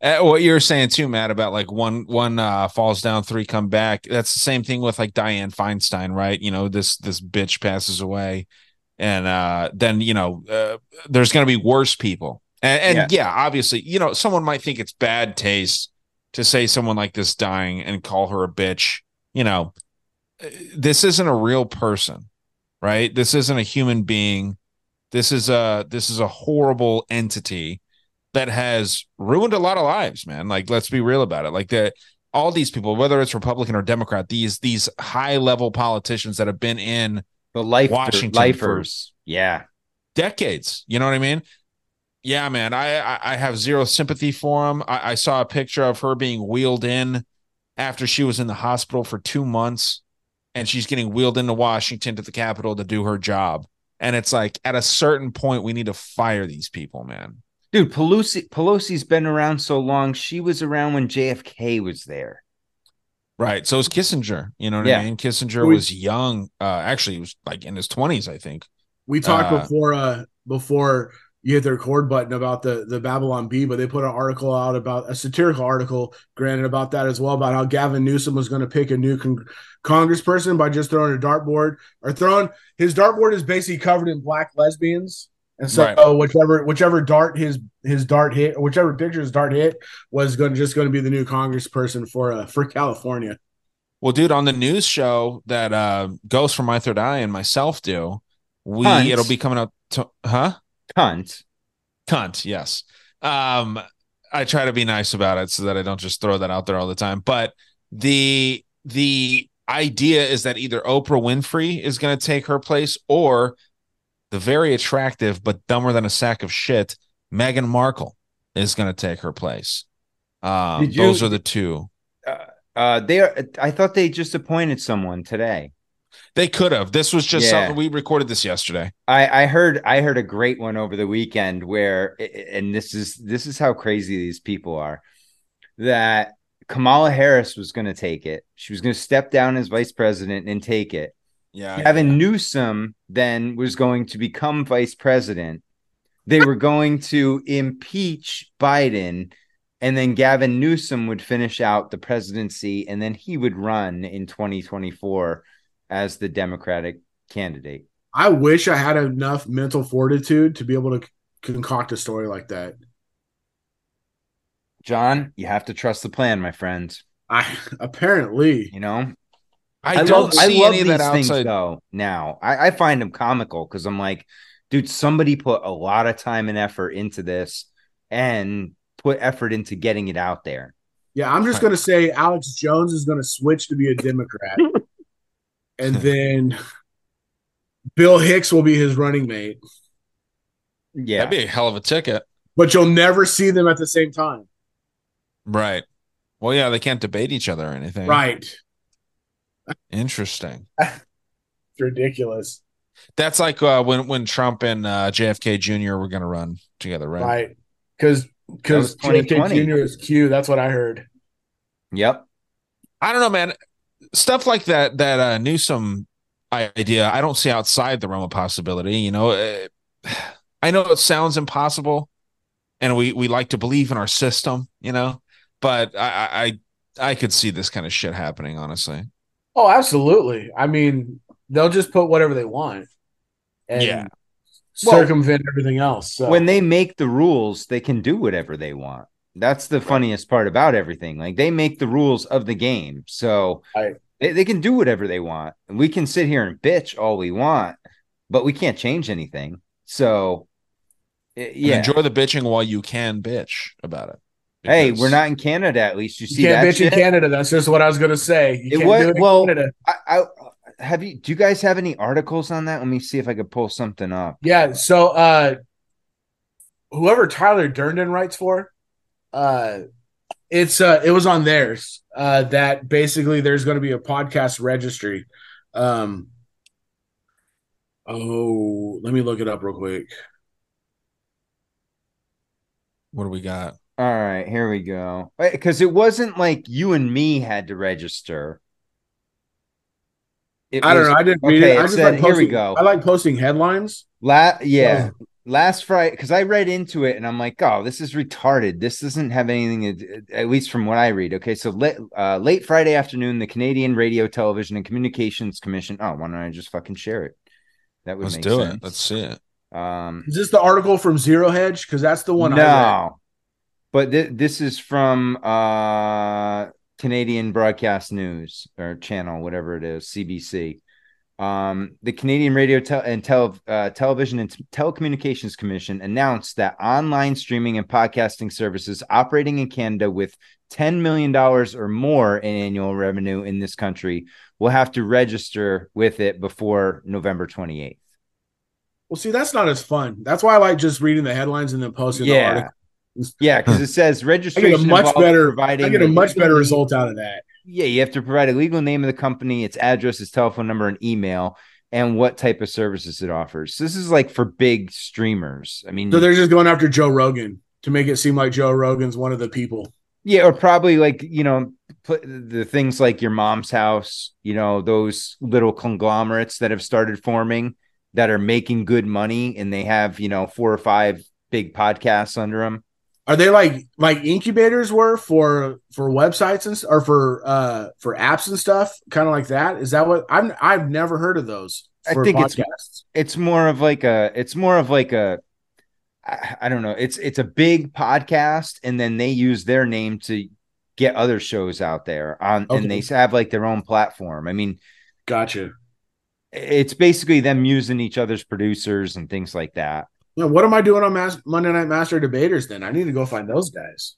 what you're saying too, Matt, about like one one uh, falls down, three come back. That's the same thing with like Dianne Feinstein, right? You know, this this bitch passes away, and uh, then you know, uh, there's going to be worse people. And, and Yeah. yeah. obviously, you know, someone might think it's bad taste to say someone like this dying and call her a bitch. You know, uh, this isn't a real person, right? This isn't a human being. This is a this is a horrible entity that has ruined a lot of lives, man. Like, let's be real about it. Like that all these people, whether it's Republican or Democrat, these these high level politicians that have been in the life Washington lifers. Yeah. decades. You know what I mean? Yeah, man. I I, I have zero sympathy for him. I, I saw a picture of her being wheeled in after she was in the hospital for two months, and she's getting wheeled into Washington to the Capitol to do her job. And it's like at a certain point, we need to fire these people, man. Dude, Pelosi Pelosi's been around so long. She was around when JFK was there. Right. So is Kissinger. You know what Yeah. I mean? Kissinger We- was young. Uh, actually, he was like in his twenties, I think. We talked Uh, before uh before you hit the record button about the the Babylon Bee, but they put an article out about a satirical article, granted about that as well, about how Gavin Newsom was going to pick a new con- congressperson by just throwing a dartboard or throwing his dartboard is basically covered in black lesbians. And so Right. whichever whichever dart his his dart hit or whichever picture his dart hit was going to just going to be the new congressperson for uh for California. Well, dude, on the news show that uh Ghost from My Third Eye and myself do, we Cunt. it'll be coming out to huh? Cunt. Cunt, yes. Um, I try to be nice about it so that I don't just throw that out there all the time. But the the idea is that either Oprah Winfrey is going to take her place or the very attractive but dumber than a sack of shit Meghan Markle is going to take her place. Um, you- those are the two. Uh, they are. I thought they just appointed someone today. They could have. This was just Yeah. something we recorded this yesterday. I, I heard I heard a great one over the weekend where and this is this is how crazy these people are that Kamala Harris was going to take it. She was going to step down as vice president and take it. Yeah. Gavin Newsom then was going to become vice president. They were going to impeach Biden and then Gavin Newsom would finish out the presidency and then he would run in 2024 as the Democratic candidate. I wish I had enough mental fortitude to be able to concoct a story like that. John, you have to trust the plan, my friend. I apparently, You know, I, don't love, see I love any of these that things outside. though. Now, I, I find them comical because I'm like, dude, somebody put a lot of time and effort into this and put effort into getting it out there. yeah, I'm just gonna say Alex Jones is gonna switch to be a Democrat, <laughs> and then Bill Hicks will be his running mate. Yeah, That'd be a hell of a ticket. But you'll never see them at the same time. Right. Well, yeah, they can't debate each other or anything. Right. Interesting. <laughs> It's ridiculous. That's like uh, when when Trump and uh, JFK Jr. were going to run together, right? Right. Because because That JFK Jr. is Q. That's what I heard. Yep. I don't know, man. Stuff like that that uh, Newsom idea, I don't see outside the realm of possibility. You know, Uh, I know it sounds impossible, and we we like to believe in our system, you know, but I I I I could see this kind of shit happening. Honestly, Oh, absolutely. I mean, they'll just put whatever they want. And Yeah. circumvent everything else. So When they make the rules, they can do whatever they want. That's the funniest part about everything. Like they make the rules of the game. So Right. they, they can do whatever they want. We can sit here and bitch all we want, but we can't change anything. So And yeah. enjoy the bitching while you can bitch about it. Hey, we're not in Canada. At least you see you can't that bitch in? Canada. That's just what I was gonna say. You It can't was- do it well, Canada. I, I have you. Do you guys have any articles on that? Let me see if I could pull something up. Yeah. So uh whoever Tyler Durden writes for, uh it's uh it was on theirs. Uh that basically there's gonna be a podcast registry. Um oh let me look it up real quick. What do we got? All right, here we go. Because it wasn't like you and me had to register. It I don't was- know. I didn't read okay, it. I it just said- like here we posting, go. I like posting headlines. La- yeah, last Friday because I read into it and I'm like, oh, this is retarded. This doesn't have anything, to, at least from what I read. Okay, so late, uh, late Friday afternoon, the Canadian Radio, Television, and Communications Commission. Oh, why don't I just fucking share it? That would Let's make do sense. it. Let's see it. Um, Is this the article from Zero Hedge? Because that's the one. I read. no, but th- this is from uh, Canadian Broadcast News or channel, whatever it is, CBC. Um, the Canadian Radio Tel- and Tel- uh, Television and Telecommunications Commission announced that online streaming and podcasting services operating in Canada with $10 million or more in annual revenue in this country will have to register with it before November 28th. Well, see, that's not as fun. That's why I like just reading the headlines and then posting the Yeah. article. Yeah, because it says I registration. get a much better. providing I get a much better result out of that. Yeah, you have to provide a legal name of the company, its address, its telephone number, and email, and what type of services it offers. So this is like for big streamers. I mean, So they're just going after Joe Rogan to make it seem like Joe Rogan's one of the people. yeah, or probably like you know, the things like your mom's house, you know, those little conglomerates that have started forming that are making good money, and they have you know four or five big podcasts under them. Are they like like incubators were for for websites and or for uh for apps and stuff, kind of like that? Is that what I'm? I've never heard of those. I think it's it's more of like a it's more of like a I, I don't know it's it's a big podcast and then they use their name to get other shows out there on Okay. and they have like their own platform. I mean, Gotcha. it's basically them using each other's producers and things like that. Yeah, what am I doing on Mas- Monday Night Master Debaters? Then I need to go find those guys.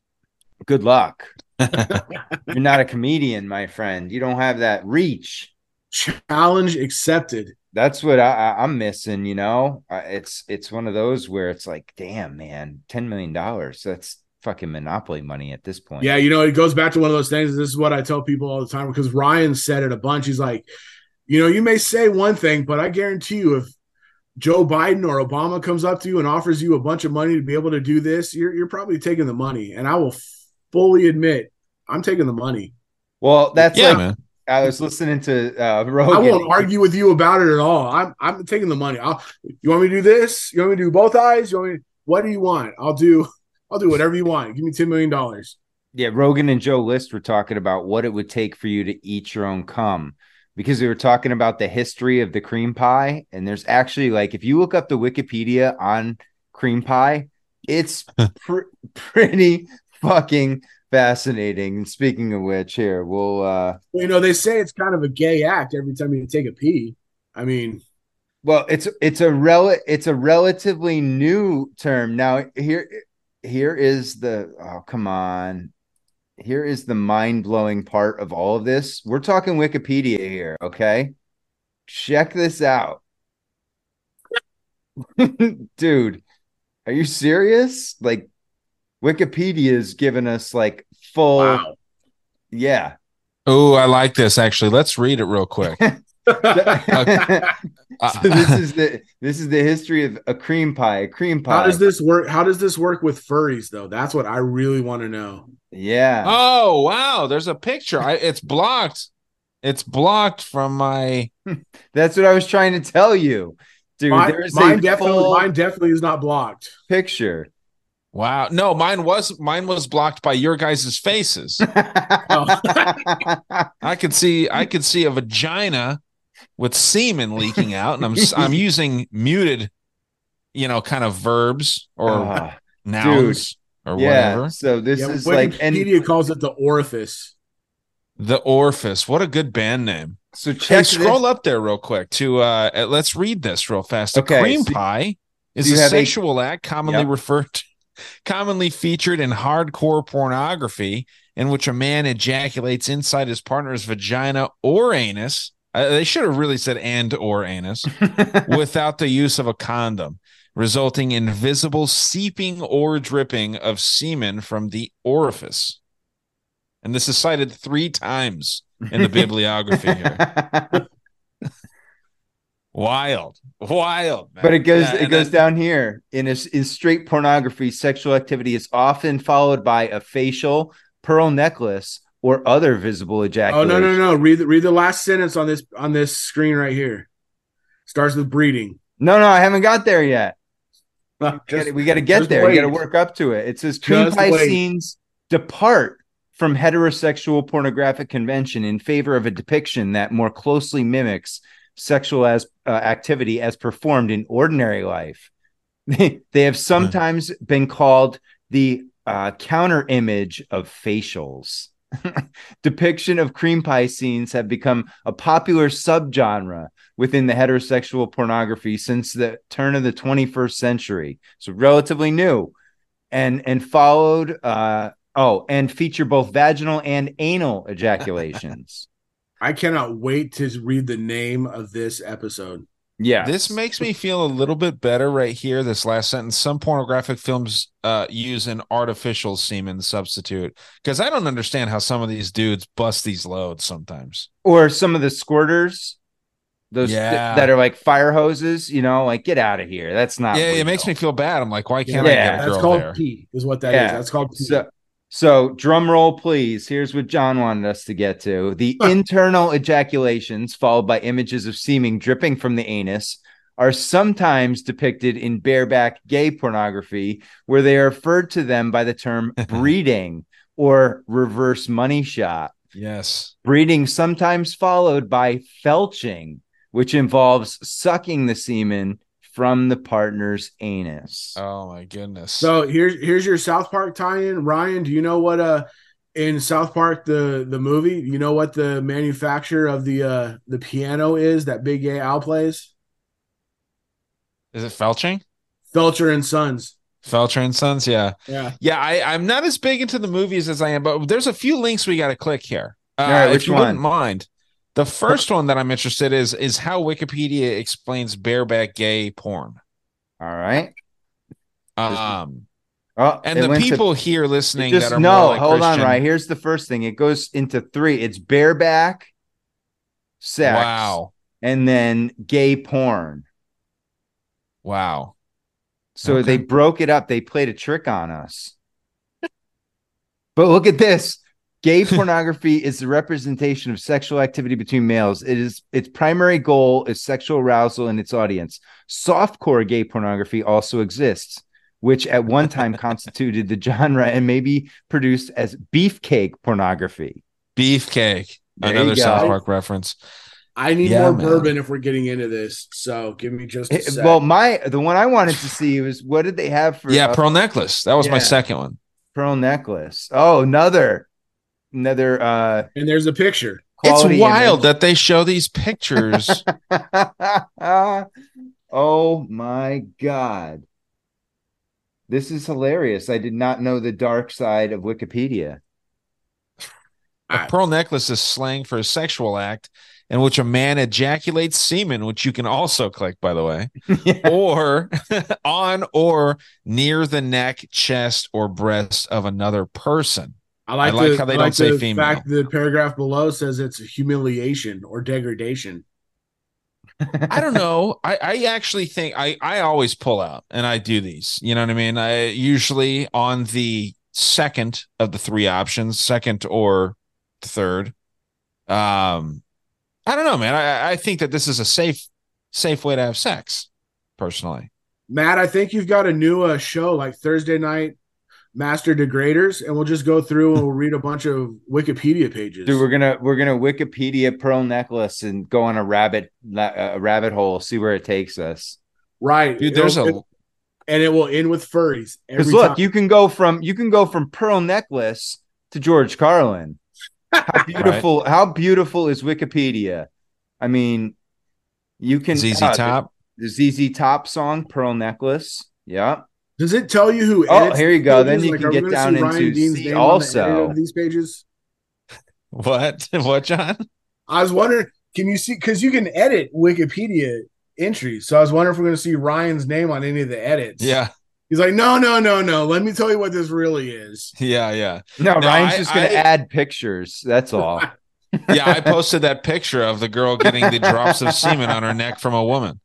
Good luck. <laughs> You're not a comedian, my friend. You don't have that reach. Challenge accepted. That's what I, I, I'm missing. You know, it's it's one of those where it's like, damn, man, ten million dollars. That's fucking monopoly money at this point. Yeah, you know, it goes back to one of those things. This is what I tell people all the time because Ryan said it a bunch. He's like, you know, you may say one thing, but I guarantee you, if Joe Biden or Obama comes up to you and offers you a bunch of money to be able to do this, you're you're probably taking the money. And I will fully admit, I'm taking the money. Well, that's Yeah, like man. I was listening to uh, I Rogan. won't argue with you about it at all. I'm I'm taking the money. I'll, you want me to do this? You want me to do both eyes? You want me? What do you want? I'll do. I'll do whatever you want. Give me ten million dollars. Yeah, Rogan and Joe List were talking about what it would take for you to eat your own cum because we were talking about the history of the cream pie. And there's actually like, if you look up the Wikipedia on cream pie, it's <laughs> pr- pretty fucking fascinating. And speaking of which, here we'll uh Well, you know, they say it's kind of a gay act every time you take a pee. I mean, Well, it's it's a rel it's a relatively new term. Now here here is the oh come on. Here is the mind-blowing part of all of this. We're talking Wikipedia here, okay? Check this out. <laughs> Dude, are you serious? Like Wikipedia is giving us like full Yeah. Oh, I like this actually. Let's read it real quick. <laughs> <laughs> <laughs> so this is the this is the history of a cream pie. A cream pie. how does this work? How does this work with furries though? That's what I really want to know. Yeah. Oh wow, there's a picture. I, it's blocked. It's blocked from my. <laughs> That's what I was trying to tell you, dude. mine, mine definitely, mine definitely is not blocked. picture. Wow, no, mine was mine was blocked by your guys' faces. <laughs> Oh. I could see I could see a vagina with semen leaking out, and I'm I'm <laughs> using muted, you know, kind of verbs or Ah, nouns or yeah. whatever. So this Yeah, is like and Wikipedia calls it the orifice. The Orifice. What a good band name. So Hey, check scroll this- up there real quick to uh uh, let's read this real fast. A Okay, cream so- pie is a you have a- sexual act commonly Yep. referred to, commonly featured in hardcore pornography in which a man ejaculates inside his partner's vagina or anus. Uh, they should have really said and or anus <laughs> without the use of a condom, resulting in visible seeping or dripping of semen from the orifice. And this is cited three times in the bibliography here. <laughs> Wild, wild. man. But it goes Yeah, it goes down here. In a, in straight pornography, sexual activity is often followed by a facial, pearl necklace, or other visible ejaculation. Oh no, no, no! Read the, read the last sentence on this on this screen right here. Starts with breeding. No, no, I haven't got there yet. <laughs> Just- we got to get there. We got to work up to it. It says cream Just pie wait. scenes depart from heterosexual pornographic convention in favor of a depiction that more closely mimics sexual as uh, activity as performed in ordinary life. <laughs> They, they have sometimes been called the uh, counter image of facials. <laughs> Depiction of cream pie scenes have become a popular subgenre within the heterosexual pornography since the turn of the 21st century. So relatively new. And and followed uh oh, and feature both vaginal and anal <laughs> ejaculations. I cannot wait to read the name of this episode. Yeah. This makes me feel a little bit better right here. This last sentence. Some pornographic films uh, use an artificial semen substitute because I don't understand how some of these dudes bust these loads sometimes. Or some of the squirters, those th- that are like fire hoses, you know, like get out of here. That's not. yeah, real. it makes me feel bad. I'm like, why can't Yeah, I get a That's girl called there? pee, is what that is. That's called pee. So, so drum roll, please. Here's what John wanted us to get to: the <laughs> internal ejaculations, followed by images of semen dripping from the anus, are sometimes depicted in bareback gay pornography, where they are referred to them by the term <laughs> breeding or reverse money shot. Yes. Breeding sometimes followed by felching, which involves sucking the semen from the partner's anus. Oh my goodness. So here's here's your South Park tie-in. Ryan, do you know what uh in South Park the the movie, you know what the manufacturer of the uh the piano is that Big Gay Al plays? Is it Felching? Felcher and Sons. Felcher and Sons, yeah. Yeah. Yeah, I, I'm not as big into the movies as I am, but there's a few links we got to click here. Uh, All right, if you one? wouldn't mind. The first one that I'm interested is is how Wikipedia explains bareback gay porn. All right. Um, Oh, and the went to- people here listening just that are no. like hold on, right? Here's the first thing. It goes into three. It's bareback, sex, Wow. and then gay porn. Wow. So Okay. they broke it up. They played a trick on us. but look at this. Gay pornography is the representation of sexual activity between males. It is its primary goal is sexual arousal in its audience. Softcore gay pornography also exists, which at one time <laughs> constituted the genre and may be produced as beefcake pornography. Beefcake. There Another. South Park reference. I need Yeah, more man. bourbon if we're getting into this. So give me just a Eh, sec. Well, my the one I wanted to see was what did they have for Yeah, uh, pearl necklace. That was my second one. pearl necklace? Oh, another another uh and there's a picture. it's wild image. that they show these pictures. <laughs> oh my god. This is hilarious. I did not know the dark side of Wikipedia. A pearl necklace is slang for a sexual act in which a man ejaculates semen, which you can also click, by the way, <laughs> or <laughs> on or near the neck, chest, or breast of another person. I like, I like the, how they I don't like say the female. fact the paragraph below says it's humiliation or degradation. <laughs> I don't know. I, I actually think I, I always pull out and I do these. You know what I mean? I usually on the second of the three options, second or third. Um, I don't know, man. I, I think that this is a safe, safe way to have sex, personally. Matt, I think you've got a new uh, show like Thursday night Master Degraders, and we'll just go through and we'll read a bunch of Wikipedia pages. Dude, we're gonna we're gonna Wikipedia pearl necklace and go on a rabbit a rabbit hole, see where it takes us. right, Dude, there's It'll- a and it will end with furries. Because look, time. you can go from you can go from pearl necklace to George Carlin. How <laughs> beautiful! How beautiful is Wikipedia? I mean, you can ZZ uh, the- Top. the, ZZ Top song "Pearl Necklace." Yeah. Does it tell you who? Oh, edits here you go. pages? Then you Like, can get down see Ryan into Dean's see name on the also. of these pages. <laughs> What? <laughs> What, John? I was wondering, can you see? Because you can edit Wikipedia entries, so I was wondering if we're going to see Ryan's name on any of the edits. Yeah. He's like, no, no, no, no. Let me tell you what this really is. Yeah. Yeah. No, No, Ryan's I- just gonna add pictures. That's all. <laughs> yeah, I posted that picture of the girl getting the drops of semen on her neck from a woman.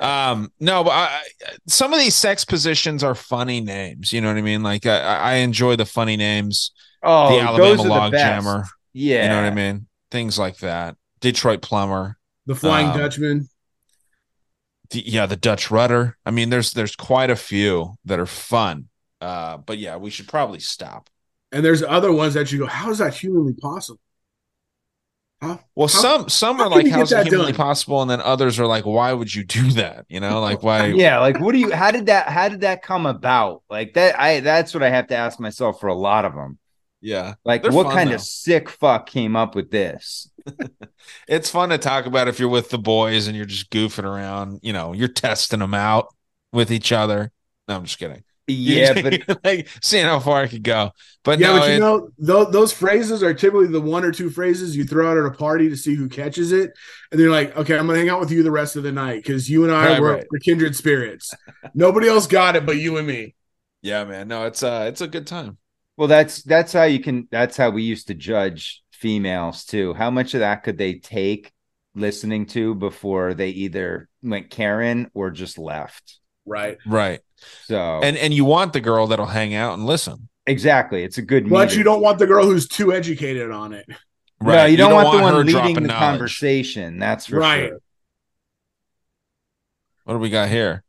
Um, no, but I, I- some of these sex positions are funny names. You know what I mean? Like I, I enjoy the funny names. Oh, the Alabama those the log jammer. Yeah. you know what I mean? Things like that. Detroit plumber. The Flying Um, Dutchman. The, yeah, the Dutch rudder. I mean, there's there's quite a few that are fun. Uh, but yeah, we should probably stop. And there's other ones that you go, how is that humanly possible? How, Well, how- some some how are like how's it humanly done? possible, and then others are like, why would you do that? You know, like why? <laughs> yeah like what do you how did that how did that come about like that i that's what i have to ask myself for a lot of them yeah. like They're what fun, kind though. of sick fuck came up with this <laughs> It's fun to talk about if you're with the boys and you're just goofing around. You know, you're testing them out with each other. No, I'm just kidding. Yeah but <laughs> like seeing how far it could go. But yeah, no, but you it- know, those, those phrases are typically the one or two phrases you throw out at a party to see who catches it. And they're like, okay, I'm going to hang out with you the rest of the night because you and I Right, were right. kindred spirits. Nobody else got it but you and me. yeah, man. No, it's uh, it's a good time. well that's that's how you can that's how we used to judge females too how much of that could they take listening to before they either went karen or just left Right. Right. So And and you want the girl that'll hang out and listen. exactly it's a good But meter. you don't want the girl who's too educated on it. no you don't, want, the one leading the knowledge. conversation that's for Right. sure What do we got here?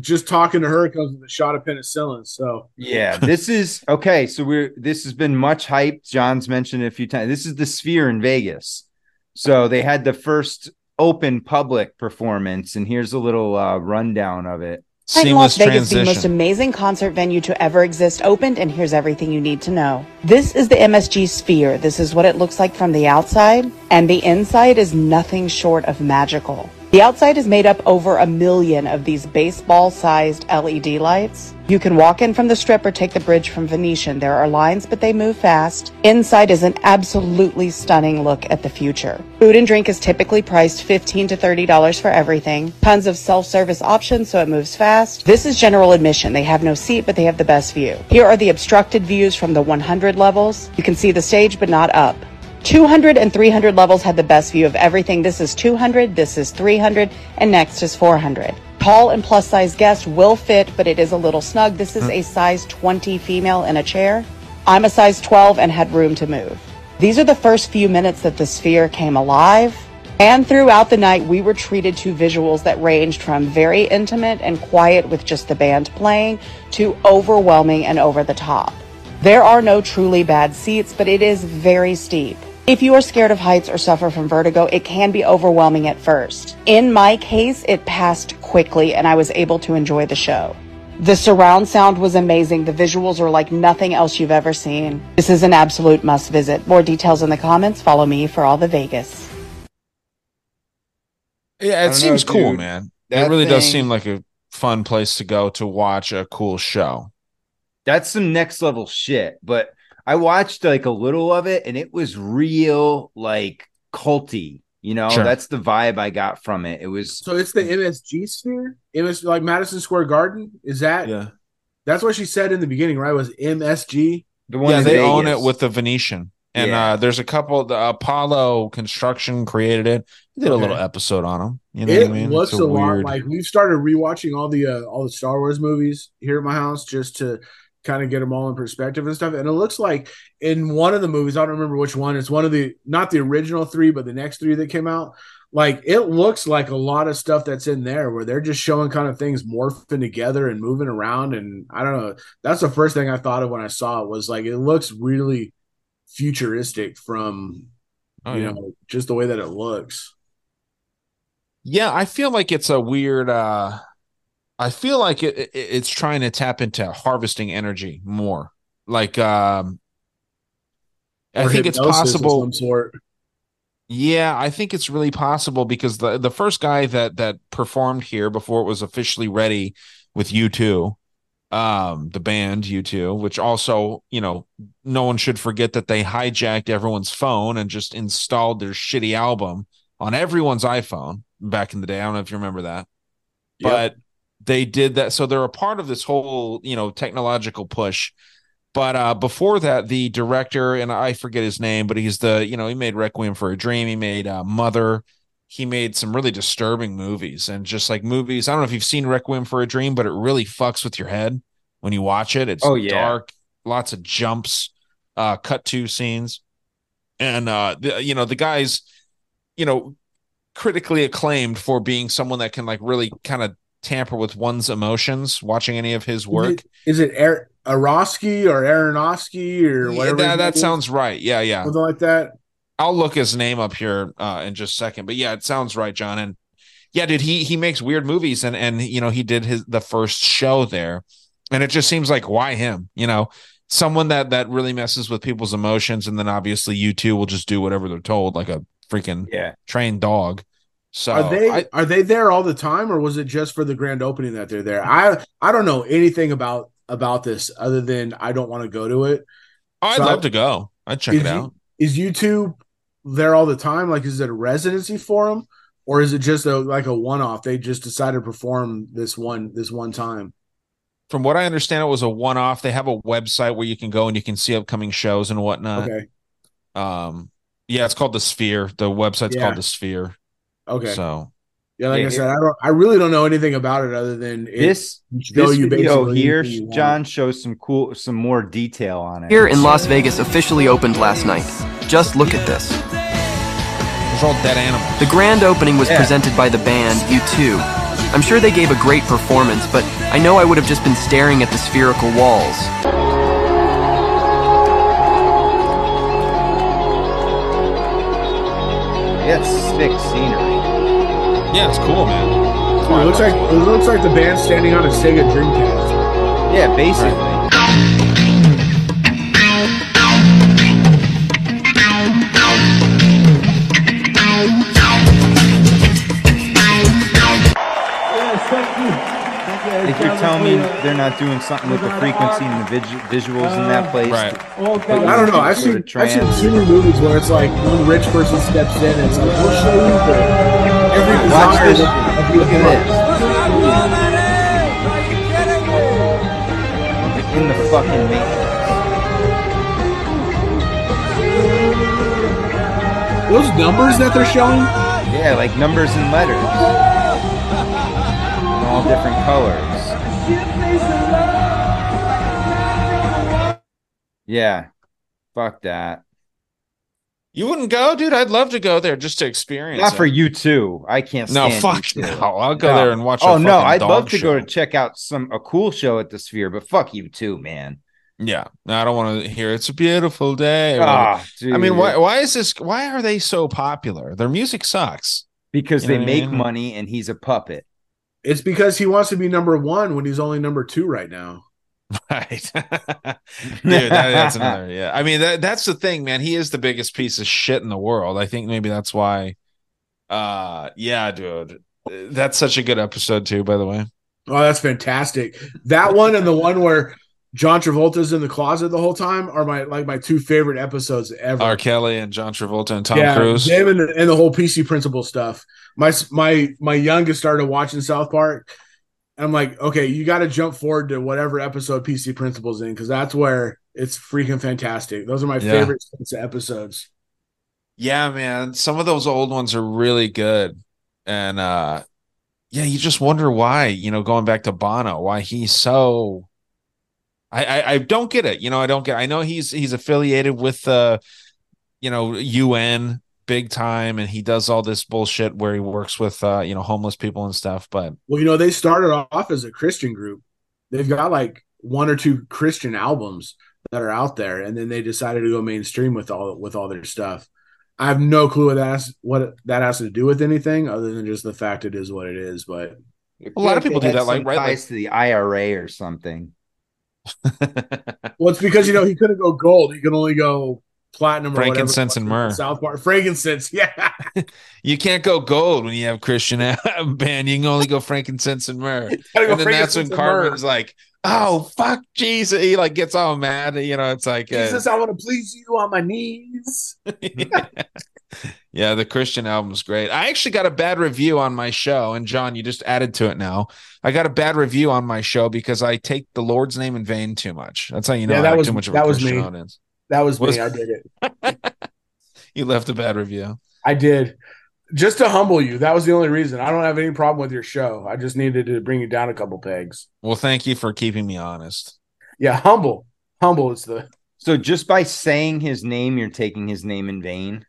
Just talking to her comes with a shot of penicillin. So Yeah, this is okay. So we're this has been much hyped. John's mentioned it a few times. This is the Sphere in Vegas. So they had the first open public performance, and here's a little uh, rundown of it. Titan Las Vegas, the most amazing concert venue to ever exist, opened, and here's everything you need to know. This is the MSG Sphere. This is what it looks like from the outside, and the inside is nothing short of magical. The outside is made up over a million of these baseball sized LED lights. You can walk in from the strip or take the bridge from Venetian. There are lines, but they move fast. Inside is an absolutely stunning look at the future. Food and drink is typically priced 15 to $30 for everything. Tons of self service options, so it moves fast. This is general admission. They have no seat, but they have the best view. Here are the obstructed views from the 100 levels. You can see the stage, but not up. 200 and 300 levels had the best view of everything. This is 200, this is 300, and next is 400. Tall and plus size guests will fit, but it is a little snug. This is hmm. a size 20 female in a chair. I'm a size 12 and had room to move. These are the first few minutes that the sphere came alive. And throughout the night, we were treated to visuals that ranged from very intimate and quiet with just the band playing to overwhelming and over the top. There are no truly bad seats, but it is very steep. If you are scared of heights or suffer from vertigo, it can be overwhelming at first. In my case, it passed quickly and I was able to enjoy the show. The surround sound was amazing. The visuals are like nothing else you've ever seen. This is an absolute must visit. More details in the comments. Follow me for all the Vegas. Yeah, it seems know, cool, dude. man. That it really does seem like a fun place to go to watch a cool show. That's some next level shit. But I watched like a little of it, and it was real like culty. You know, Sure. that's the vibe I got from it. It was So it's the MSG sphere? It was like Madison Square Garden? Is that Yeah. That's what she said in the beginning, right? Was MSG? the yeah, they own it with the Venetian. And Yeah. uh, there's a couple. The Apollo Construction created it. We did a little episode on them. You know it what I mean? looks It's a, lot like we've started rewatching all the uh, all the Star Wars movies here at my house just to kind of get them all in perspective and stuff. And it looks like in one of the movies, I don't remember which one. It's one of the not the original three, but the next three that came out. Like it looks like a lot of stuff that's in there where they're just showing kind of things morphing together and moving around. And I don't know. That's the first thing I thought of when I saw it was like it looks really futuristic from Oh, you yeah. know just the way that it looks. Yeah, I feel like it's a weird. uh I feel like it, it it's trying to tap into harvesting energy more. Like, um I think it's possible. Yeah, I think it's really possible because the the first guy that that performed here before it was officially ready with U2, um, the band U2, which also, you know, no one should forget that they hijacked everyone's phone and just installed their shitty album on everyone's iPhone back in the day. I don't know if you remember that. Yep. But they did that so they're a part of this whole, you know, technological push. But uh, before that, the director and I forget his name, but he's the you know he made Requiem for a Dream. He made uh, Mother. He made some really disturbing movies and just like movies. I don't know if you've seen Requiem for a Dream, but it really fucks with your head when you watch it. It's Oh, yeah. dark, lots of jumps, uh, cut to scenes, and uh, the, you know the guys, you know, critically acclaimed for being someone that can like really kind of tamper with one's emotions. Watching any of his work. Is it Ar- Arosky or Aronofsky or Yeah, whatever? that, that sounds right. Yeah, yeah. Something like that. I'll look his name up here uh, in just a second. But yeah, it sounds right, John. And yeah, dude, he he makes weird movies, and and you know he did his the first show there, and it just seems like why him? You know, someone that that really messes with people's emotions, and then obviously U2 will just do whatever they're told, like a freaking yeah trained dog. So are they I, are they there all the time, or was it just for the grand opening that they're there? I I don't know anything about about this other than I don't want to go to it. I'd So love I- to go. I'd check it you- out. Is U2 there all the time? Like, is it a residency for them, or is it just a like a one off? They just decided to perform this one this one time. From what I understand, it was a one off. They have a website where you can go and you can see upcoming shows and whatnot. Okay. Um, yeah, it's called the Sphere. The website's Yeah. called the Sphere. Okay. So Yeah, like Yeah, I said, I don't. I really don't know anything about it other than it This show this you video basically here, anything you want. John shows some cool, some more detail on it. Here in Las Vegas officially opened last night. Just look at this. There's all dead animals. The grand opening was Yeah. presented by the band U2. I'm sure they gave a great performance, but I know I would have just been staring at the spherical walls. Yeah, it's sick scenery. Yeah, it's cool, man. It looks like it looks like the band standing on a Sega Dreamcast. Yeah, basically. If you're telling me they're not doing something with the frequency and the vis- visuals in that place, Right. I don't know. I've seen I've seen too many movies where it's like one rich person steps in and it's like we'll show you the every Watch this. Look at this. In the fucking matrix. Those numbers that they're showing, Yeah, like numbers and letters. In all different colors. Yeah. Fuck that. You wouldn't go, dude? I'd love to go there just to experience. Not it. for you too. I can't No, fuck U2. no. I'll go there and watch a Oh no, I'd dog love to go show. to check out some a cool show at the Sphere, but fuck you too, man. Yeah, no, I don't want to hear it's a beautiful day. or Ah. I mean, why? Why is this? Why are they so popular? Their music sucks Because You they know what I make mean? money and he's a puppet. it's because he wants to be number one when he's only number two right now. <laughs> right? <laughs> Dude, that, that's another. Yeah, I mean, that, that's the thing, man. He is the biggest piece of shit in the world. I think maybe that's why. Uh, yeah, dude, that's such a good episode too. By the way, Oh, that's fantastic. That one and the one where John Travolta's in the closet the whole time are my like my two favorite episodes ever. R. Kelly and John Travolta and Tom yeah, Cruise. and, and the whole PC Principal stuff. My my my youngest started watching South Park. I'm like, okay, you got to jump forward to whatever episode PC Principal's in because that's where it's freaking fantastic. Those are my Yeah. favorite episodes. Yeah, man. Some of those old ones are really good. And uh yeah, you just wonder why, you know, going back to Bono, why he's so I I, I don't get it. You know, I don't get I know he's he's affiliated with uh you know, UN big time and he does all this bullshit where he works with uh, you know, homeless people and stuff, but Well, you know, they started off as a Christian group. They've got like one or two Christian albums that are out there, and then they decided to go mainstream with all with all their stuff. I have no clue what that has, what that has to do with anything other than just the fact it is what it is. But A lot of people do that, like, right, like- ties to the IRA or something. <laughs> well, it's because you know he couldn't go gold; he could only go platinum or. Frankincense and myrrh. South Park, frankincense, <laughs> yeah. You can't go gold when you have Christian <laughs> band. You can only go frankincense and myrrh. <laughs> And then that's when Cartman's like, "Oh fuck, Jesus!" He like gets all mad. You know, it's like, uh, Jesus, I want to please you on my knees. yeah, yeah the Christian album's great. I actually got a bad review on my show, and John, you just added to it now. I got a bad review on my show because I take the Lord's name in vain too much. That's how you know Yeah, that was- too much of that a was Christian me. audience. That was Was- me. I did it. <laughs> You left a bad review. I did. Just to humble you. That was the only reason. I don't have any problem with your show. I just needed to bring you down a couple pegs. Well, thank you for keeping me honest. Yeah, humble. Humble is the So just by saying his name, you're taking his name in vain.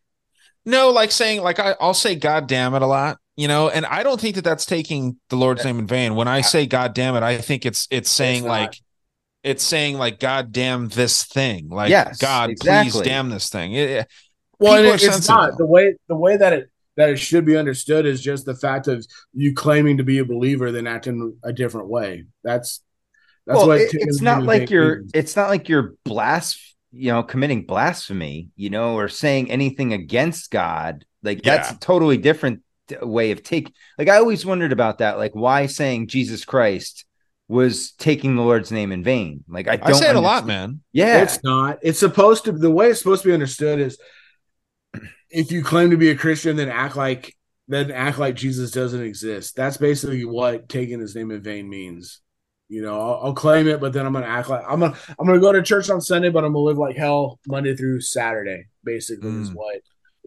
No, like saying like I, I'll say "God damn it" a lot, you know, and I don't think that that's taking the Lord's name in vain. When I say "God damn it," I think it's it's saying not. like it's saying like "God damn this thing," like Yes, God, exactly. please damn this thing. It- it- Well, it, it's not the way the way that it that it should be understood is just the fact of you claiming to be a believer then acting a different way. That's that's well, what it, it's not like you're means. it's not like you're blas you know committing blasphemy you know or saying anything against god like yeah. that's a totally different uh, way of take like i always wondered about that like why saying jesus christ was taking the lord's name in vain. Like i don't I say it a lot man. Yeah. It's not. It's supposed to the way it's supposed to be understood is <clears throat> if you claim to be a christian then act like then act like jesus doesn't exist. That's basically what taking his name in vain means. You know, I'll, I'll, claim it, but then I'm gonna act like I'm gonna I'm gonna go to church on Sunday, but I'm gonna live like hell Monday through Saturday. Basically, mm. is what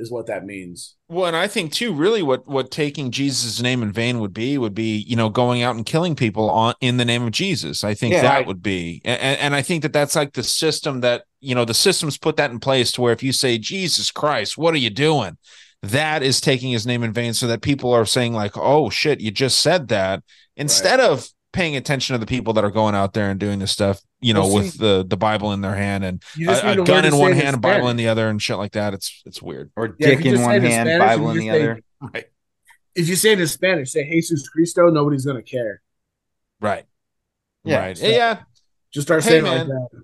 is what that means. Well, and I think too, really, what what taking Jesus' name in vain would be would be you know going out and killing people on in the name of Jesus. I think yeah, that I, would be, and, and I think that that's like the system that you know the systems put that in place to where if you say Jesus Christ, what are you doing? That is taking his name in vain, so that people are saying like, oh shit, you just said that instead right. of paying attention to the people that are going out there and doing this stuff, you know, well, see, with the the Bible in their hand and a, a gun in one hand, a Bible in the other, and shit like that. It's it's weird. Or yeah, dick in one hand, Spanish, Bible in the say, other. <laughs> Right. If you say it in Spanish, say Jesus Cristo, nobody's gonna care. Right. Yeah. Right. So yeah. Just start hey, saying man. like that.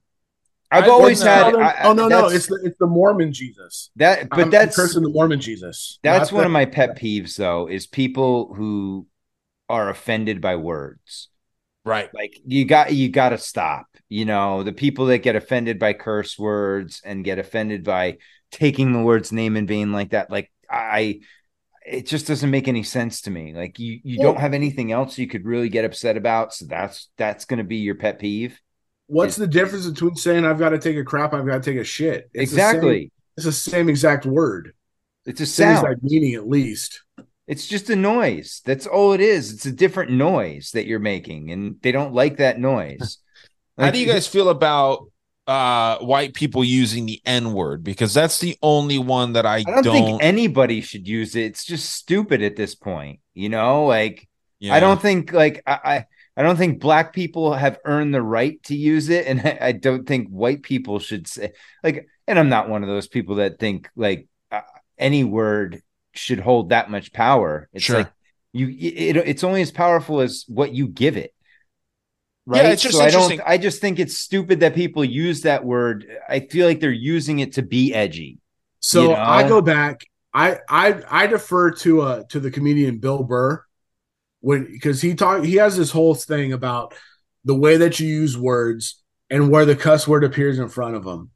I've I, always had. No, I, oh no, no, it's the it's the Mormon Jesus. That, but I'm that's cursing the Mormon Jesus. That's one the, of my pet peeves, though, is people who are offended by words. Right. Like you got you got to stop. You know, the people that get offended by curse words and get offended by taking the Lord's name in vain like that, like I it just doesn't make any sense to me. Like you you well, don't have anything else you could really get upset about, so that's that's going to be your pet peeve. What's the difference between saying I've got to take a crap, I've got to take a shit? It's exactly. The same, it's the same exact word. It's a sound. Same exact meaning at least. It's just a noise. That's all it is. It's a different noise that you're making, and they don't like that noise. Like, <laughs> How do you guys feel about uh white people using the N word? Because that's the only one that I, I don't, don't, think anybody should use it. It's just stupid at this point. You know, like yeah. I don't think like I, I I don't think black people have earned the right to use it, and <laughs> I, I, don't think white people should say like. And I'm not one of those people that think like uh, any word should hold that much power. It's sure. like you it, it's only as powerful as what you give it. Right. Yeah, it's just so I don't I just think it's stupid that people use that word. I feel like they're using it to be edgy. So you know? I go back. I I I defer to uh to the comedian Bill Burr when because he talk he has this whole thing about the way that you use words and where the cuss word appears in front of them.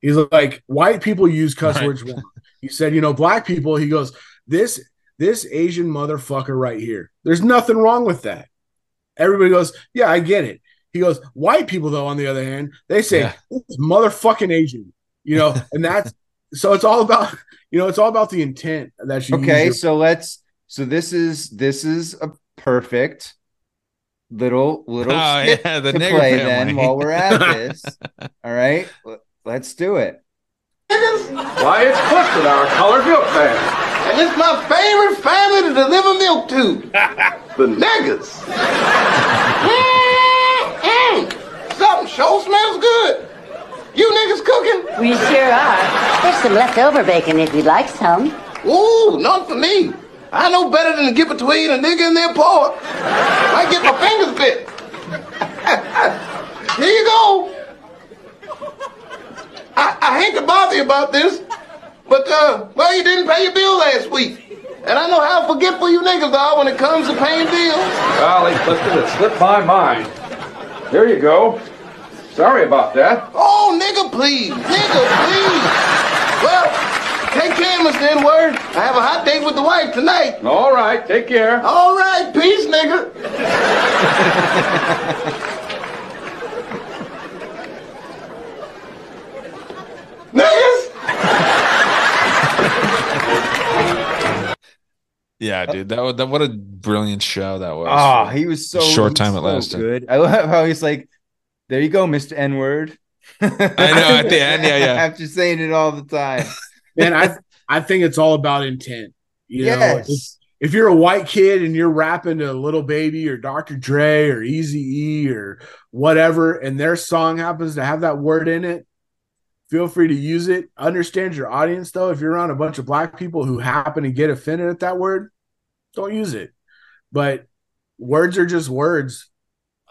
He's like, white people use cuss right. words wrong. He said, you know, black people, he goes, this this Asian motherfucker right here. There's nothing wrong with that. Everybody goes, yeah, I get it. He goes, white people though, on the other hand, they say yeah. motherfucking Asian, you know, and that's <laughs> so it's all about, you know, it's all about the intent that you. Okay, your- so let's. So this is this is a perfect little little oh, yeah, the to play family. then while we're at <laughs> this. all right, let's do it. Why, it's Clifton, our colored milk fan. And it's my favorite family to deliver milk to. <laughs> the niggas. mm, something sure smells good. You niggas cooking? We sure are. There's some leftover bacon if you'd like some. Ooh, none for me. I know better than to get between a nigga and their pork. I get my fingers bit. <laughs> Here you go. I, I hate to bother you about this, but, uh, well, you didn't pay your bill last week. And I know how forgetful you niggas are when it comes to paying bills. Golly, Clifton, it slipped my mind. Here you go. Sorry about that. Oh, nigga, please. Nigga, please. Well, take care, Mr. N-Word. I have a hot date with the wife tonight. All right, take care. All right, peace, nigga. <laughs> Yeah, dude, that was that what a brilliant show that was. Oh, he was so short time so it lasted. Good. I love how he's like, "There you go, Mister N word." I know at the end, yeah, yeah. <laughs> After saying it all the time, <laughs> man, I I think it's all about intent. You yes. know, if, if you're a white kid and you're rapping to Lil Baby or Dr. Dre or Easy E or whatever, and their song happens to have that word in it, feel free to use it. Understand your audience though. If you're around a bunch of black people who happen to get offended at that word, don't use it. But words are just words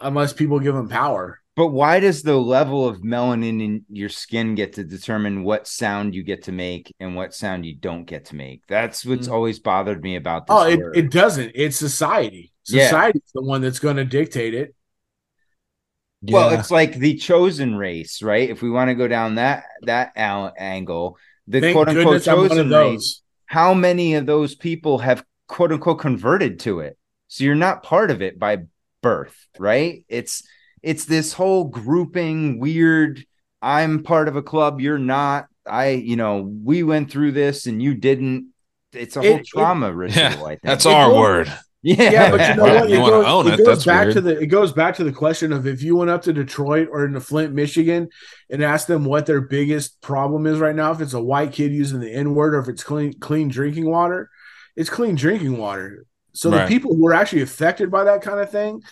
unless people give them power. But why does the level of melanin in your skin get to determine what sound you get to make and what sound you don't get to make? That's what's mm. always bothered me about this. Oh, it, it, doesn't. It's society. Society's yeah. the one that's going to dictate it. Yeah. Well, it's like the chosen race, right? If we want to go down that that angle, the Thank quote unquote chosen race. How many of those people have quote unquote converted to it? So you're not part of it by birth, right? It's it's this whole grouping weird i'm part of a club you're not i you know we went through this and you didn't it's a whole it, trauma <laughs> it, ritual yeah, i think that's it our goes, word yeah, yeah, but you know <laughs> what? you want to own it. it goes back weird. to the it goes back to the question of if you went up to Detroit or into Flint, Michigan, and asked them what their biggest problem is right now, if it's a white kid using the N word or if it's clean clean drinking water, it's clean drinking water. So right. the people who are actually affected by that kind of thing,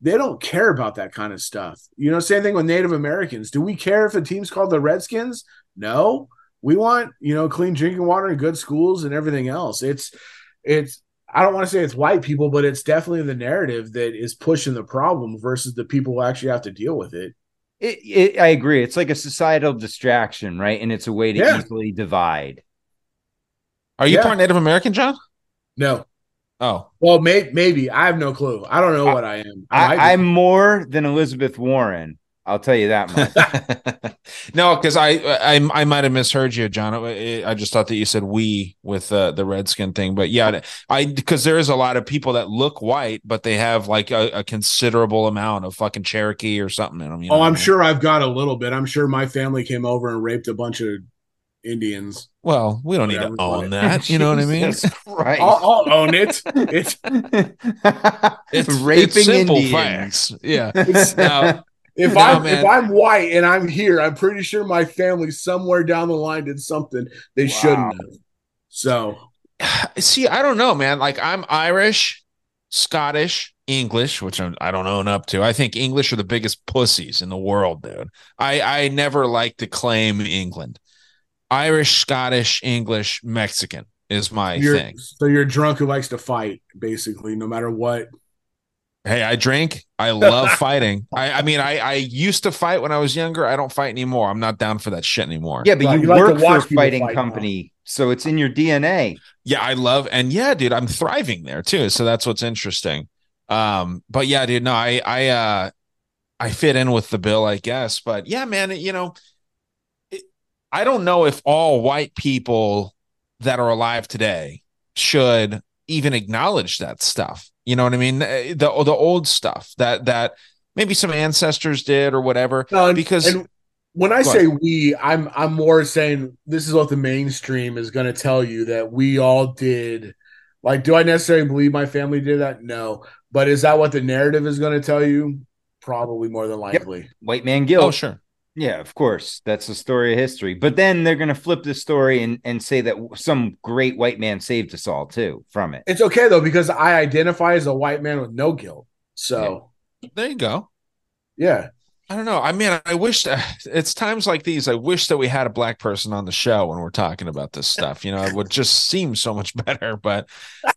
they don't care about that kind of stuff. You know, same thing with Native Americans. Do we care if a team's called the Redskins? No. We want, you know, clean drinking water and good schools and everything else. It's it's I don't want to say it's white people, but it's definitely the narrative that is pushing the problem versus the people who actually have to deal with it. It, it I agree. It's like a societal distraction, right? And it's a way to yeah. easily divide. Are you yeah. part Native American, John? No. Oh, well, may, maybe I have no clue. I don't know what I am. I, am more than Elizabeth Warren. I'll tell you that much. <laughs> no, because I, I I might have misheard you, John. I just thought that you said we with uh, the redskin thing, but yeah, I because there is a lot of people that look white, but they have like a, a considerable amount of fucking Cherokee or something in them. You know? Oh, I'm sure I've got a little bit. I'm sure my family came over and raped a bunch of Indians. Well, we don't need to own that. You know what I mean? <laughs> Right. I'll, I'll, own it. It's <laughs> it's raping it's simple Indians. facts. Yeah. It's, now, if now, I'm man. if I'm white and I'm here, I'm pretty sure my family somewhere down the line did something they wow. shouldn't have. So, <sighs> see, I don't know, man. Like I'm Irish, Scottish, English, which I'm, I do not own up to. I think English are the biggest pussies in the world, dude. I I never like to claim England. Irish, Scottish, English, Mexican is my you're, thing. So you're drunk who likes to fight, basically, no matter what. Hey, I drink. I love fighting. I, I mean, I, I used to fight when I was younger. I don't fight anymore. I'm not down for that shit anymore. Yeah, but you, you work like for a fighting fight company, now. so it's in your DNA. Yeah, I love, and yeah, dude, I'm thriving there too. So that's what's interesting. Um, but yeah, dude, no, I, I, uh, I fit in with the bill, I guess. But yeah, man, you know, I don't know if all white people that are alive today should even acknowledge that stuff. You know what I mean? The the, the old stuff that that maybe some ancestors did or whatever. Uh, because and when I say ahead. we, I'm I'm more saying this is what the mainstream is going to tell you that we all did. Like, do I necessarily believe my family did that? No, but is that what the narrative is going to tell you? Probably more than likely. Yep. White man guilt. Oh, sure. Yeah, of course. That's the story of history. But then they're going to flip the story and, and say that some great white man saved us all too from it. It's okay though, because I identify as a white man with no guilt. So yeah. there you go. Yeah. I don't know. I mean, I wish <laughs> it's times like these. I wish that we had a black person on the show when we're talking about this stuff. You know, it would just seem so much <laughs> better. But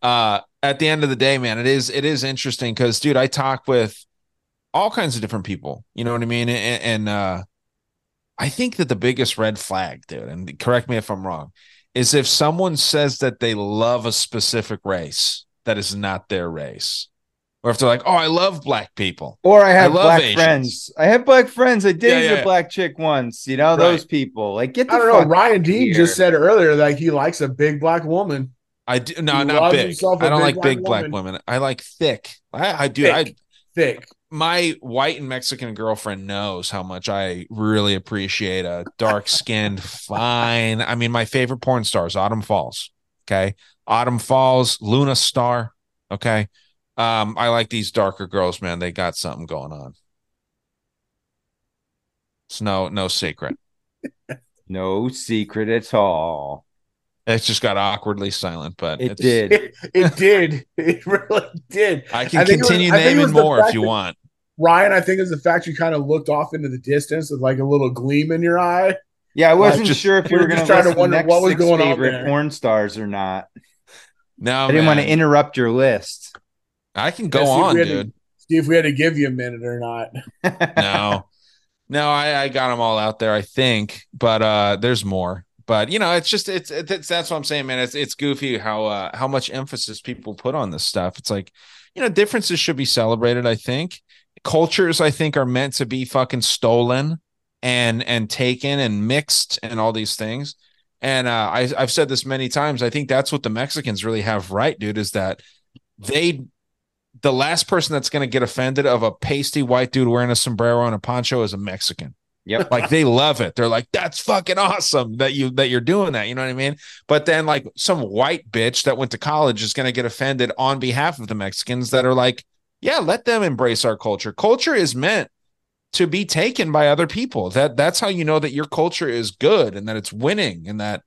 uh, at the end of the day, man, it is it is interesting because, dude, I talk with all kinds of different people. You know what I mean? And, and uh, I think that the biggest red flag, dude, and correct me if I'm wrong, is if someone says that they love a specific race that is not their race. Or if they're like, oh, I love black people. Or I have I black Asians. friends. I have black friends. I dated yeah, yeah, a black chick once. You know, right. those people. Like, get the I don't know. Ryan Dean just said earlier that he likes a big black woman. I do no, he not big. I don't like black big woman. black women. I like thick. I, I do. Thick. I thick my white and Mexican girlfriend knows how much I really appreciate a dark skinned, <laughs> fine. I mean, my favorite porn stars, Autumn Falls. Okay. Autumn Falls, Luna Star. Okay. Um, I like these darker girls, man. They got something going on. It's no no secret. <laughs> no secret at all. It just got awkwardly silent, but it did. It, it, did. <laughs> It really did. I can I continue was, naming more if you want. Ryan, I think is the fact you kind of looked off into the distance with like a little gleam in your eye. Yeah, I wasn't just, sure if you were going to try to wonder what was going on favorite porn stars or not. No, I didn't man. want to interrupt your list. I can go on, dude. To, see if we had to give you a minute or not. no, <laughs> no, I, I got them all out there, I think, but uh, there's more. But you know, it's just it's, it's that's what I'm saying, man. It's it's goofy how uh, how much emphasis people put on this stuff. It's like you know, differences should be celebrated. I think cultures, I think, are meant to be fucking stolen and and taken and mixed and all these things. And uh, I, I've said this many times. I think that's what the Mexicans really have right, dude. Is that they the last person that's going to get offended of a pasty white dude wearing a sombrero and a poncho is a Mexican. Yep. Like they love it. They're like, that's fucking awesome that you that you're doing that. You know what I mean? But then like some white bitch that went to college is gonna get offended on behalf of the Mexicans that are like, yeah, let them embrace our culture. Culture is meant to be taken by other people. That that's how you know that your culture is good and that it's winning and that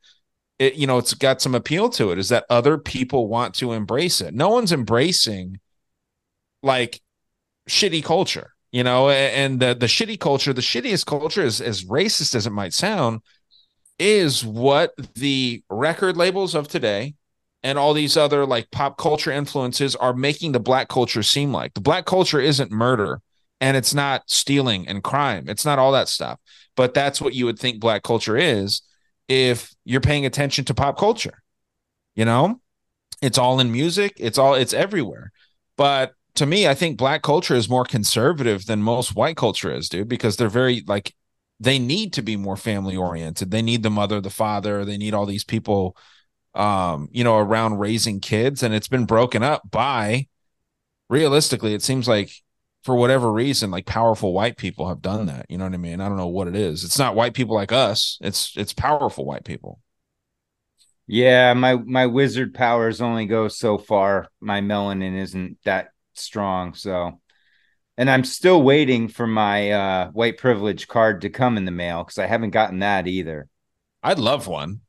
it, you know, it's got some appeal to it, is that other people want to embrace it. No one's embracing like shitty culture you know and the, the shitty culture the shittiest culture is as racist as it might sound is what the record labels of today and all these other like pop culture influences are making the black culture seem like. The black culture isn't murder and it's not stealing and crime. It's not all that stuff. But that's what you would think black culture is if you're paying attention to pop culture you know? It's all in music. It's all it's everywhere. But to me, I think black culture is more conservative than most white culture is, dude, because they're very like they need to be more family oriented. They need the mother, the father, they need all these people um, you know, around raising kids and it's been broken up by realistically, it seems like for whatever reason, like powerful white people have done that. You know what I mean? I don't know what it is. It's not white people like us. It's it's powerful white people. Yeah, my my wizard powers only go so far. My melanin isn't that strong. So, and I'm still waiting for my uh, white privilege card to come in the mail because I haven't gotten that either. I'd love one.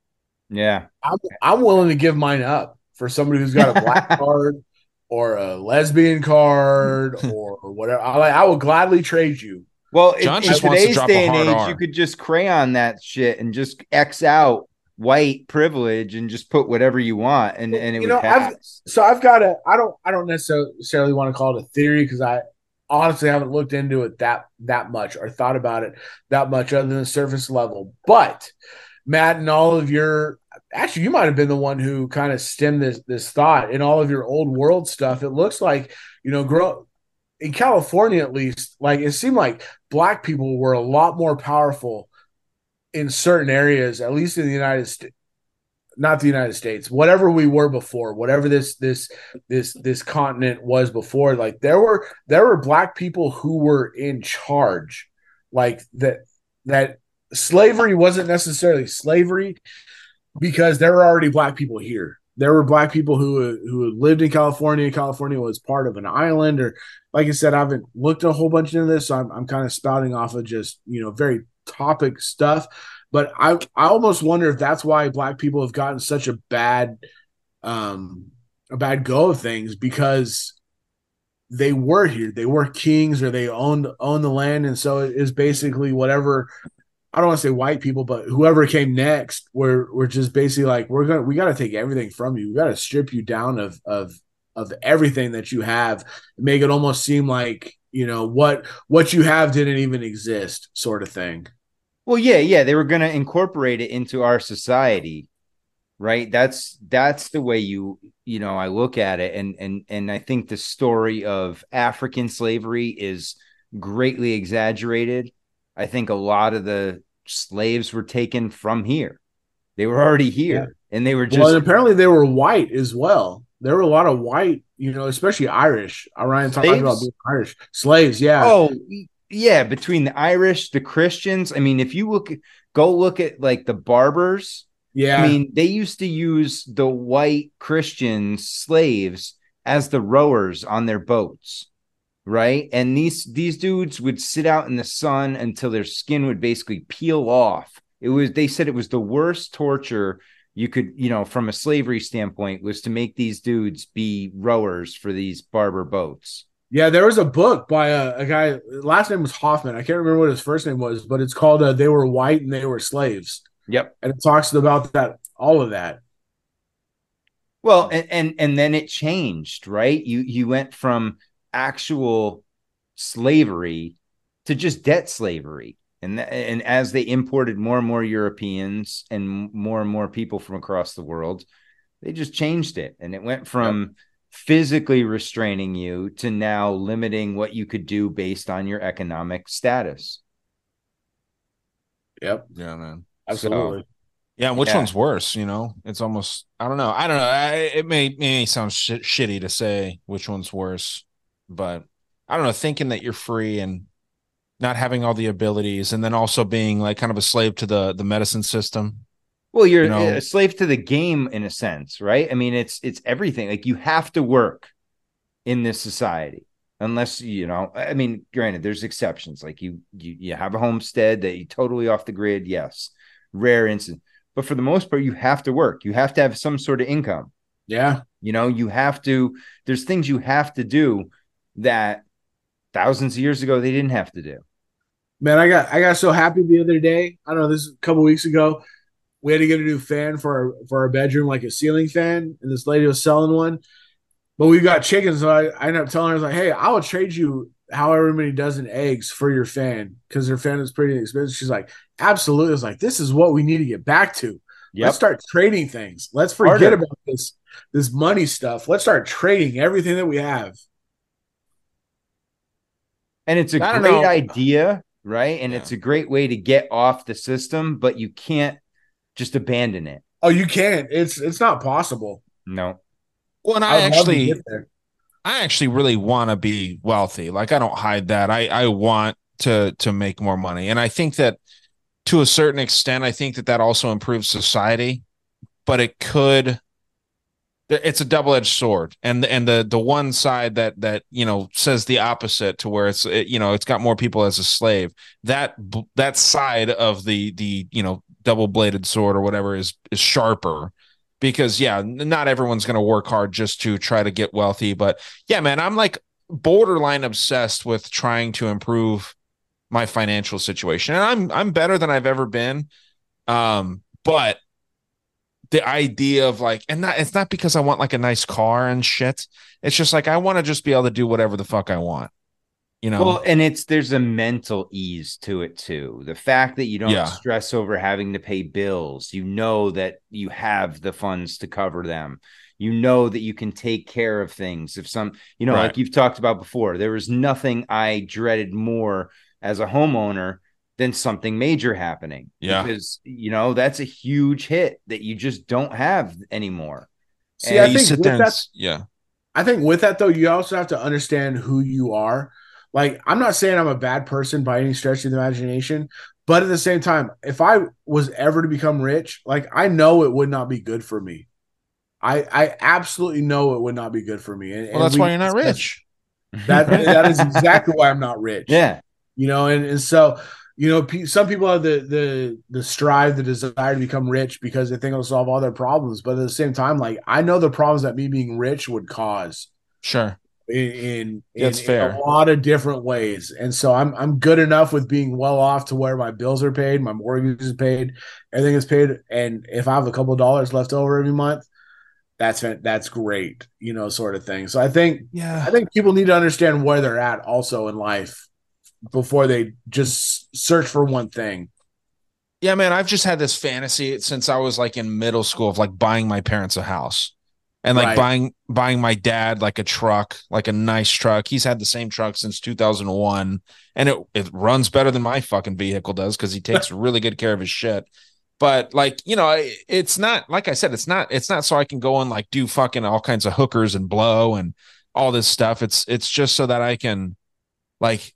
Yeah, I'm, I'm willing to give mine up for somebody who's got a black <laughs> card or a lesbian card <laughs> or whatever. I, I will gladly trade you. Well, John in, just in today's day and age, R. you could just crayon that shit and just X out white privilege and just put whatever you want and, and it you know, I've, so I've got a I don't I don't necessarily want to call it a theory because I honestly haven't looked into it that that much or thought about it that much other than the surface level. But Mat and all of your actually you might have been the one who kind of stemmed this this thought in all of your old world stuff. It looks like, you know, grow in California at least, like it seemed like black people were a lot more powerful in certain areas, at least in the United States, not the United States, whatever we were before, whatever this this this this continent was before, like there were there were black people who were in charge, like that that slavery wasn't necessarily slavery because there were already black people here. There were black people who who lived in California. California was part of an island, or like I said, I haven't looked a whole bunch into this, so I'm I'm kind of spouting off of just you know very topic stuff. But I I almost wonder if that's why black people have gotten such a bad um a bad go of things because they were here. They were kings or they owned owned the land. And so it is basically whatever I don't want to say white people, but whoever came next, we're we're just basically like, we're gonna we gotta take everything from you. We gotta strip you down of of of everything that you have, make it almost seem like you know what what you have didn't even exist sort of thing. Well yeah yeah they were going to incorporate it into our society right? That's that's the way you you know i look at it. And and and i think the story of african slavery is greatly exaggerated. I think a lot of the slaves were taken from here. They were already here yeah. and they were just well, apparently they were white as well there were a lot of white, you know, especially Irish. Orion talking about being Irish slaves. Yeah. Oh, yeah. Between the Irish, the Christians. I mean, if you look, go look at like the barbers. Yeah. I mean, they used to use the white Christian slaves as the rowers on their boats, right? And these these dudes would sit out in the sun until their skin would basically peel off. It was they said it was the worst torture you could, you know, from a slavery standpoint, was to make these dudes be rowers for these barber boats. Yeah, there was a book by a, a, guy. Last name was Hoffman. I can't remember what his first name was, but it's called uh, "They Were White and They Were Slaves." Yep, and it talks about that, all of that. Well, and and and then it changed, right? You you went from actual slavery to just debt slavery, and and as they imported more and more Europeans and more and more people from across the world, they just changed it, and it went from. Yep physically restraining you to now limiting what you could do based on your economic status. Yep. Yeah, man. Absolutely. So, yeah, which yeah. one's worse? You know, it's almost I don't know. I don't know. I, it may it may sound sh- shitty to say which one's worse, but I don't know. Thinking that you're free and not having all the abilities, and then also being like kind of a slave to the the medicine system. Well, you're you know? a slave to the game in a sense, right? I mean, it's it's everything. Like you have to work in this society, unless you know. I mean, granted, there's exceptions. Like you you you have a homestead that you totally off the grid. Yes, rare instance, but for the most part, you have to work. You have to have some sort of income. Yeah, you know, you have to. There's things you have to do that thousands of years ago they didn't have to do. Man, I got I got so happy the other day. I don't know this is a couple weeks ago we had to get a new fan for our for our bedroom, like a ceiling fan, and this lady was selling one. But we got chickens, so I, I ended up telling her, I was like, hey, I will trade you however many dozen eggs for your fan because her fan is pretty expensive. She's like, absolutely. I was like, this is what we need to get back to. Yep. Let's start trading things. Let's forget Harder. about this this money stuff. Let's start trading everything that we have. And it's a great know. idea, right? And yeah. it's a great way to get off the system, but you can't just abandon it. Oh, you can't. It's it's not possible. No. Well, and I, I actually I actually really want to be wealthy. Like I don't hide that. I I want to to make more money. And I think that to a certain extent I think that that also improves society, but it could it's a double-edged sword. And and the the one side that that you know says the opposite to where it's it, you know it's got more people as a slave. That that side of the the you know double bladed sword or whatever is is sharper because yeah not everyone's going to work hard just to try to get wealthy. But yeah man i'm like borderline obsessed with trying to improve my financial situation. And i'm i'm better than i've ever been. Um but the idea of like and not it's not because i want like a nice car and shit it's just like i want to just be able to do whatever the fuck i want you know well and it's there's a mental ease to it too the fact that you don't yeah. stress over having to pay bills you know that you have the funds to cover them you know that you can take care of things if some you know right. like you've talked about before there was nothing i dreaded more as a homeowner than something major happening yeah because you know that's a huge hit that you just don't have anymore see and i think with that, yeah i think with that though you also have to understand who you are like, I'm not saying I'm a bad person by any stretch of the imagination, but at the same time, if I was ever to become rich, like I know it would not be good for me. I I absolutely know it would not be good for me. And, well, and that's we, why you're not rich. <laughs> That that is exactly why I'm not rich. Yeah, you know, and, and so you know, some people have the the the strive, the desire to become rich because they think it'll solve all their problems. But at the same time, like I know the problems that me being rich would cause. Sure in in, in, in, a lot of different ways. And so I'm I'm good enough with being well off to where my bills are paid, my mortgage is paid, everything is paid, and if I have a couple dollars left over every month, that's that's great, you know, sort of thing. So I think yeah, I think people need to understand where they're at also in life before they just search for one thing. Yeah, man, I've just had this fantasy since I was like in middle school of like buying my parents a house and like right. buying buying my dad like a truck, like a nice truck. He's had the same truck since 2001 and it it runs better than my fucking vehicle does cuz he takes <laughs> really good care of his shit. But like, you know, it's not like I said it's not it's not so I can go and like do fucking all kinds of hookers and blow and all this stuff. It's it's just so that I can like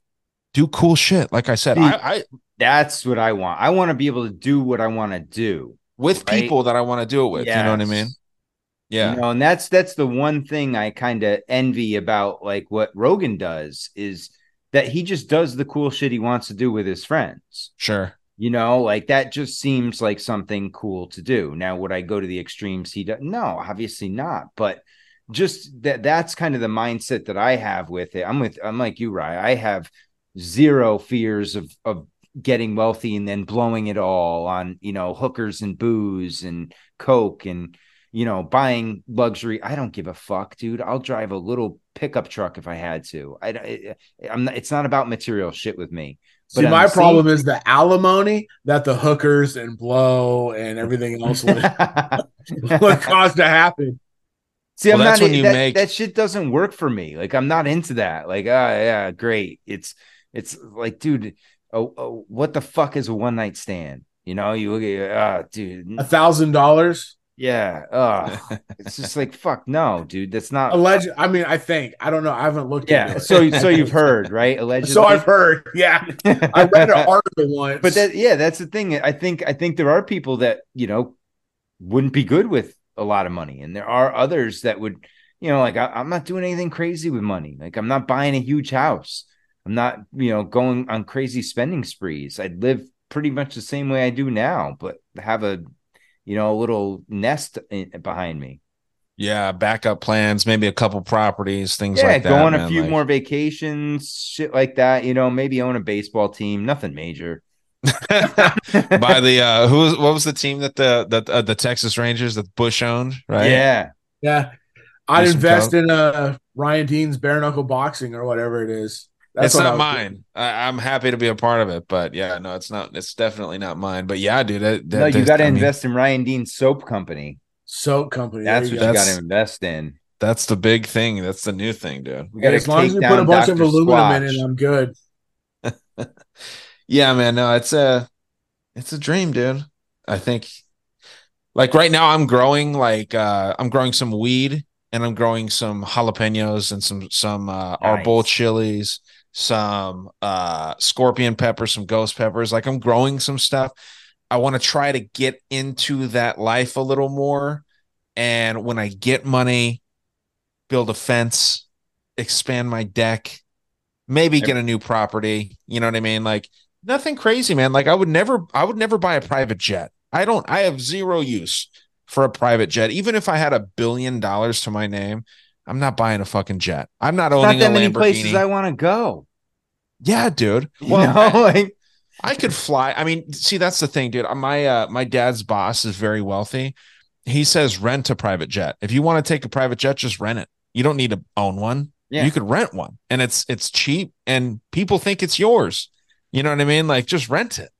do cool shit. Like I said, See, I, I that's what I want. I want to be able to do what I want to do with right? people that I want to do it with. Yes. You know what I mean? Yeah. You know, and that's that's the one thing I kind of envy about like what Rogan does is that he just does the cool shit he wants to do with his friends. Sure. You know, like that just seems like something cool to do. Now, would I go to the extremes he does? No, obviously not. But just that that's kind of the mindset that I have with it. I'm with I'm like you, Rye. I have zero fears of of getting wealthy and then blowing it all on you know hookers and booze and coke and you know buying luxury. I don't give a fuck, dude. I'll drive a little pickup truck if I had to. I I'm not, it's not about material shit with me. See, my problem is the alimony that the hookers and blow and everything else would, <laughs> would cause to happen. See, well, I'm not when you that, make that shit doesn't work for me. Like, I'm not into that. Like, ah, oh, yeah, great. It's it's like, dude, oh, oh, what the fuck is a one night stand? You know, you look at, ah, oh, dude, a thousand dollars. Yeah. Oh, it's just like fuck no, dude. That's not alleged. I mean, I think I don't know. I haven't looked. Yeah. so so you've heard, right? <laughs> Allegedly. So I've heard. Yeah. I read an <laughs> article once. But that yeah, that's the thing. I think I think there are people that you know wouldn't be good with a lot of money, and there are others that would. You know, like I, I'm not doing anything crazy with money. Like I'm not buying a huge house. I'm not, you know, going on crazy spending sprees. I'd live pretty much the same way I do now, but have a you know, a little nest in, behind me. Yeah, backup plans, maybe a couple properties, things yeah, like that. Yeah, go on man, a few like... more vacations, shit like that. You know, maybe own a baseball team, nothing major. <laughs> By the uh who was what was the team that the that uh, the Texas Rangers that Bush owned, right? Yeah. Yeah. I'd invest in uh Ryan Dean's bare knuckle boxing or whatever it is. That's it's not mine. I, am happy to be a part of it, but yeah, no, it's not. It's definitely not mine. But yeah, dude, that, that, no, you got to invest mean, in Ryan Dean's soap company. Soap company. That's what you got to invest in. That's the big thing. That's the new thing, dude. We as long as you put a bunch Dr. of aluminum Squatch. in it, I'm good. <laughs> yeah, man. No, it's a, it's a dream, dude. I think, like right now, I'm growing like uh I'm growing some weed and I'm growing some jalapenos and some some uh nice. arbol chilies some uh scorpion peppers, some ghost peppers. Like I'm growing some stuff. I want to try to get into that life a little more. And when I get money, build a fence, expand my deck, maybe get a new property. You know what I mean? Like nothing crazy, man. Like I would never, I would never buy a private jet. I don't, I have zero use for a private jet. Even if I had a billion dollars to my name, I'm not buying a fucking jet. I'm not owning not that many places I want to go. Yeah, dude. Well, you know, like I could fly. I mean, see, that's the thing, dude. My uh, my dad's boss is very wealthy. He says rent a private jet. If you want to take a private jet, just rent it. You don't need to own one. Yeah. You could rent one, and it's it's cheap, and people think it's yours. You know what I mean? Like, just rent it.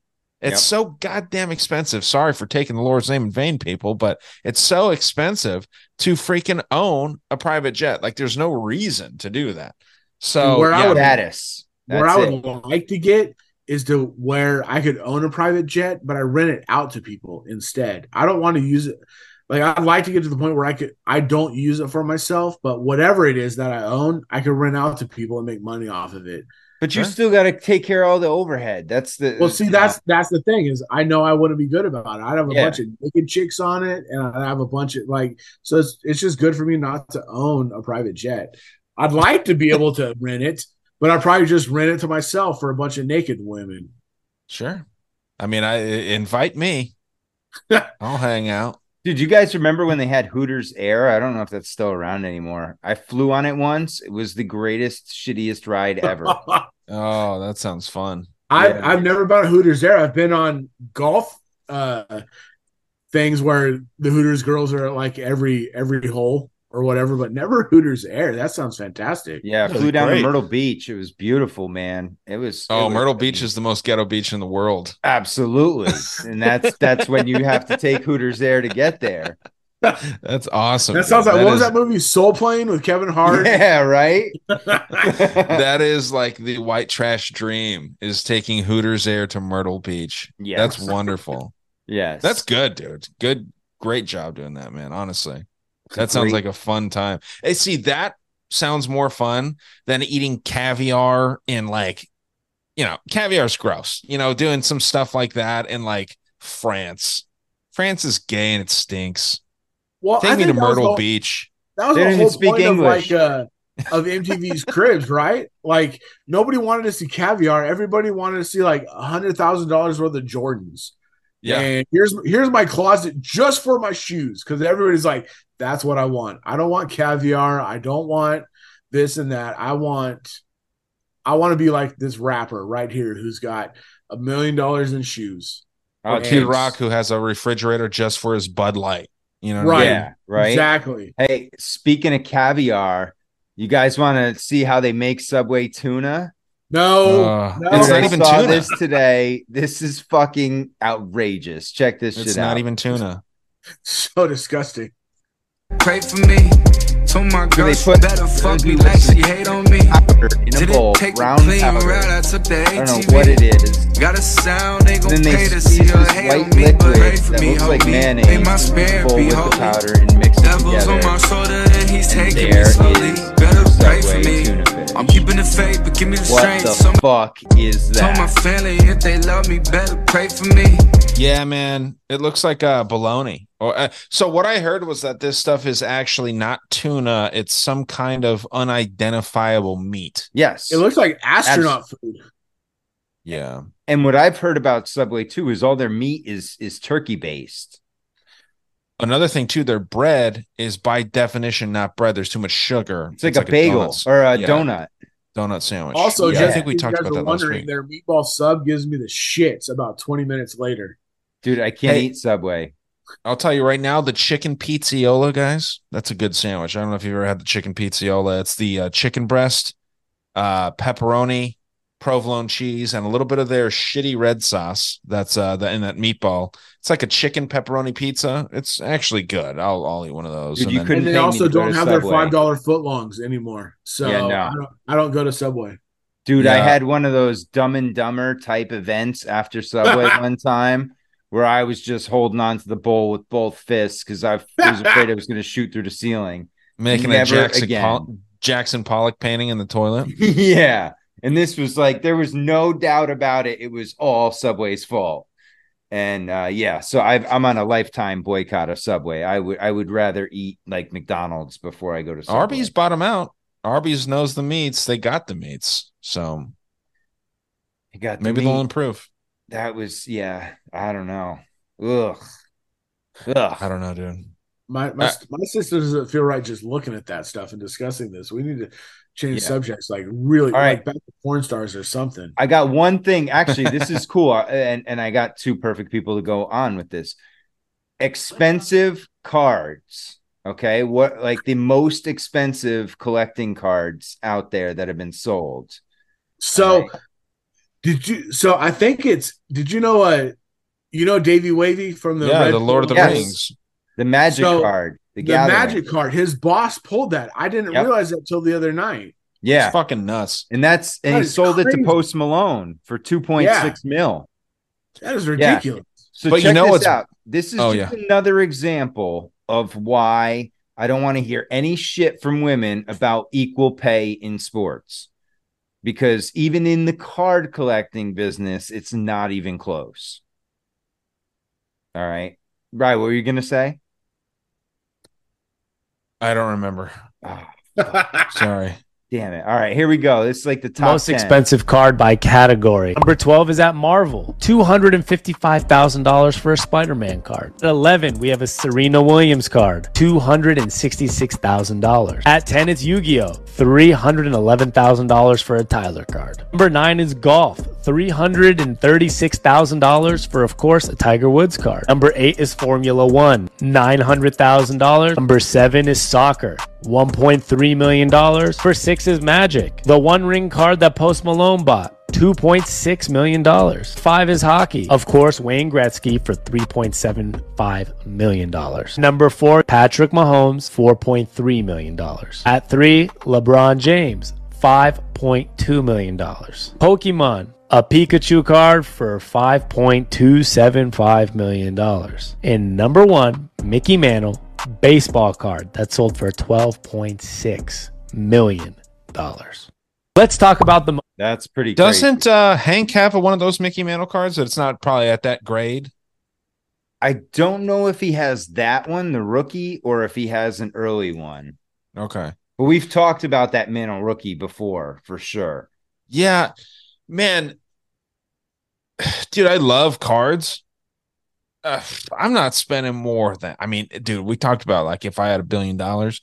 It's yep. so goddamn expensive. Sorry for taking the Lord's name in vain, people, but it's so expensive to freaking own a private jet. Like, there's no reason to do that. So, where yeah, I would, status. That's where I would it. like to get is to where I could own a private jet, but I rent it out to people instead. I don't want to use it. Like I'd like to get to the point where I could I don't use it for myself, but whatever it is that I own, I could rent out to people and make money off of it. But you still got to take care of all the overhead. That's the well. See, that's that's the thing is I know I wouldn't be good about it. I'd have a yeah. bunch of naked chicks on it, and I have a bunch of like. So it's it's just good for me not to own a private jet. I'd like to be able to <laughs> rent it, but I'd probably just rent it to myself for a bunch of naked women. Sure. I mean, I invite me. <laughs> I'll hang out. Did you guys remember when they had Hooters Air? I don't know if that's still around anymore. I flew on it once. It was the greatest, shittiest ride ever. <laughs> oh, that sounds fun. I, yeah. I've never been on Hooters Air. I've been on golf uh, things where the Hooters girls are like every every hole or whatever, but never <laughs> Hooters Air. That sounds fantastic. Yeah, flew down great. to Myrtle Beach. It was beautiful, man. It was. Oh, it was, Myrtle Beach is the most ghetto beach in the world. Absolutely, and that's <laughs> that's when you have to take Hooters Air to get there. That's awesome. That sounds like that what is, was that movie Soul Plane with Kevin Hart? <laughs> Yeah, right. that is like the white trash dream is taking Hooters Air to Myrtle Beach. Yeah, that's wonderful. yes, that's good, dude. Good, great job doing that, man. Honestly. That sounds like a fun time. Hey, see, that sounds more fun than eating caviar in like, you know, caviar's gross. You know, doing some stuff like that in like France. France is gay and it stinks. Well, take I me to Myrtle whole, Beach. That was they the whole speak point English. of like uh, of MTV's <laughs> Cribs, right? Like nobody wanted to see caviar. Everybody wanted to see like a hundred thousand dollars worth of Jordans. Yeah. And here's here's my closet just for my shoes because everybody's like, That's what I want. I don't want caviar. I don't want this and that. I want I want to be like this rapper right here who's got a million dollars in shoes. Uh, Kid Rock, who has a refrigerator just for his Bud Light. You know, right? Yeah, right. Exactly. Hey, speaking of caviar, you guys want to see how they make Subway tuna? No, Uh, no. it's I not even saw tuna. this today. This is fucking outrageous. Check this shit out. It's not out. even tuna. <laughs> so disgusting. Pray for me. Told my So girl they put- better fuck me like she hate on me. in a bowl, take the round clean powder. route, I took the I don't know what it is. Got a sound, they gon' pay to see her hate on me, but pray for me, like mayonnaise. May my spirit be holy. powder and mix it Devils on together. my shoulder and he's And taking me slowly. is pray for me. tuna fish. I'm keeping the faith, but give me the What strength. the Some fuck is told my that? family if they love me, better pray for me. Yeah, man, it looks like uh, bologna. Or uh, so what I heard was that this stuff is actually not tuna; it's some kind of unidentifiable meat. Yes. It looks like astronaut food. Yeah, and what I've heard about Subway too is all their meat is is turkey based. Another thing too, their bread is by definition not bread. There's too much sugar. It's like a bagel donut- or a yeah, donut. donut sandwich. Also, yeah, just I think we if you talked guys about were that last wondering, week. their meatball sub gives me the shits about 20 minutes later. Dude, I can't Hey. eat Subway. I'll tell you right now, the chicken pizziola, guys, that's a good sandwich. I don't know if you've ever had the chicken pizziola. It's the uh, chicken breast, uh, pepperoni, provolone cheese, and a little bit of their shitty red sauce. That's uh, the, in that meatball. It's like a chicken pepperoni pizza. It's actually good. I'll I'll eat one of those. Dude, And you then- couldn't And they also don't to have their five dollar footlongs anymore. So Yeah, no. I, don't, I don't go to Subway. Dude, I had one of those dumb and dumber type events after Subway <laughs> one time where I was just holding on to the bowl with both fists because I was afraid I was going to shoot through the ceiling. making a Jackson again. Pol- Jackson Pollock painting in the toilet. <laughs> yeah. And this was like, there was no doubt about it. It was all Subway's fault. And uh, yeah, so I've, I'm on a lifetime boycott of Subway. I would I would rather eat like McDonald's before I go to Subway. Arby's bottom out. Arby's knows the meats. They got the meats. So You got the maybe they'll improve. That was yeah. I don't know. Ugh. Ugh. I don't know, dude. My my, Uh, my sister doesn't feel right just looking at that stuff and discussing this. We need to change Yeah. subjects, like really, All right. like back to porn stars or something. I got one thing. Actually, this is <laughs> cool, uh, and and I got two perfect people to go on with this. Expensive cards. Okay, what like the most expensive collecting cards out there that have been sold? So, did you? So I think it's. Did you know? Uh, you know Davy Wavy from the yeah, Red the Lord of the Yes. Rings. The magic So, card, the, the, magic card. His boss pulled that. I didn't Yep. realize that till the other night. Yeah, It's fucking nuts. and that's and That he is sold it to Post Malone for two point six mil. That is Yeah. ridiculous. So But you check know this what's- out. This is Oh, just yeah. another example of why I don't want to hear any shit from women about equal pay in sports. Because even in the card collecting business, it's not even close. All right. Right. What were you going to say? I don't remember. <sighs> Sorry. Damn it. All right. Here we go. This is like the top Most 10. expensive card by category. Number 12 is at Marvel. $255,000 for a Spider Man card. At 11, we have a Serena Williams card. $266,000. At 10, it's Yu Gi Oh! $311,000 for a Tyler card. Number 9 is golf. $336,000 for, of course, a Tiger Woods card. Number 8 is Formula One. $900,000. Number 7 is soccer. $1.3 million. For 6 is Magic. The One Ring card that Post Malone bought. $2.6 million. Five is hockey. Of course, Wayne Gretzky for $3.75 million. Number four, Patrick Mahomes, $4.3 million. At three, LeBron James, $5.2 million. Pokemon, a Pikachu card for $5.275 million. And number one, Mickey Mantle, baseball card that sold for $12.6 million. Let's talk about the That's pretty Doesn't uh, Hank have a, one of those Mickey Mantle cards? That it's not probably at that grade. I don't know if he has that one, the rookie, or if he has an early one. Okay. But we've talked about that Mantle rookie before, for sure. Yeah, man, dude, I love cards. uh, I'm not spending more than I mean, dude. We talked about like if I had a billion dollars,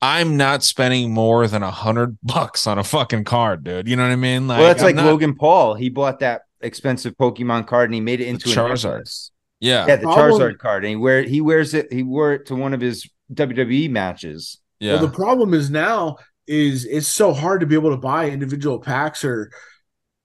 I'm not spending more than a hundred <laughs> bucks on a fucking card, dude. You know what I mean? Like, well, that's I'm like not... Logan Paul. He bought that expensive Pokemon card and he made it into the Charizard. Yeah, yeah, the problem, Charizard card, and he wear he wears it. He wore it to one of his WWE matches. Yeah. Well, the problem is now is it's so hard to be able to buy individual packs or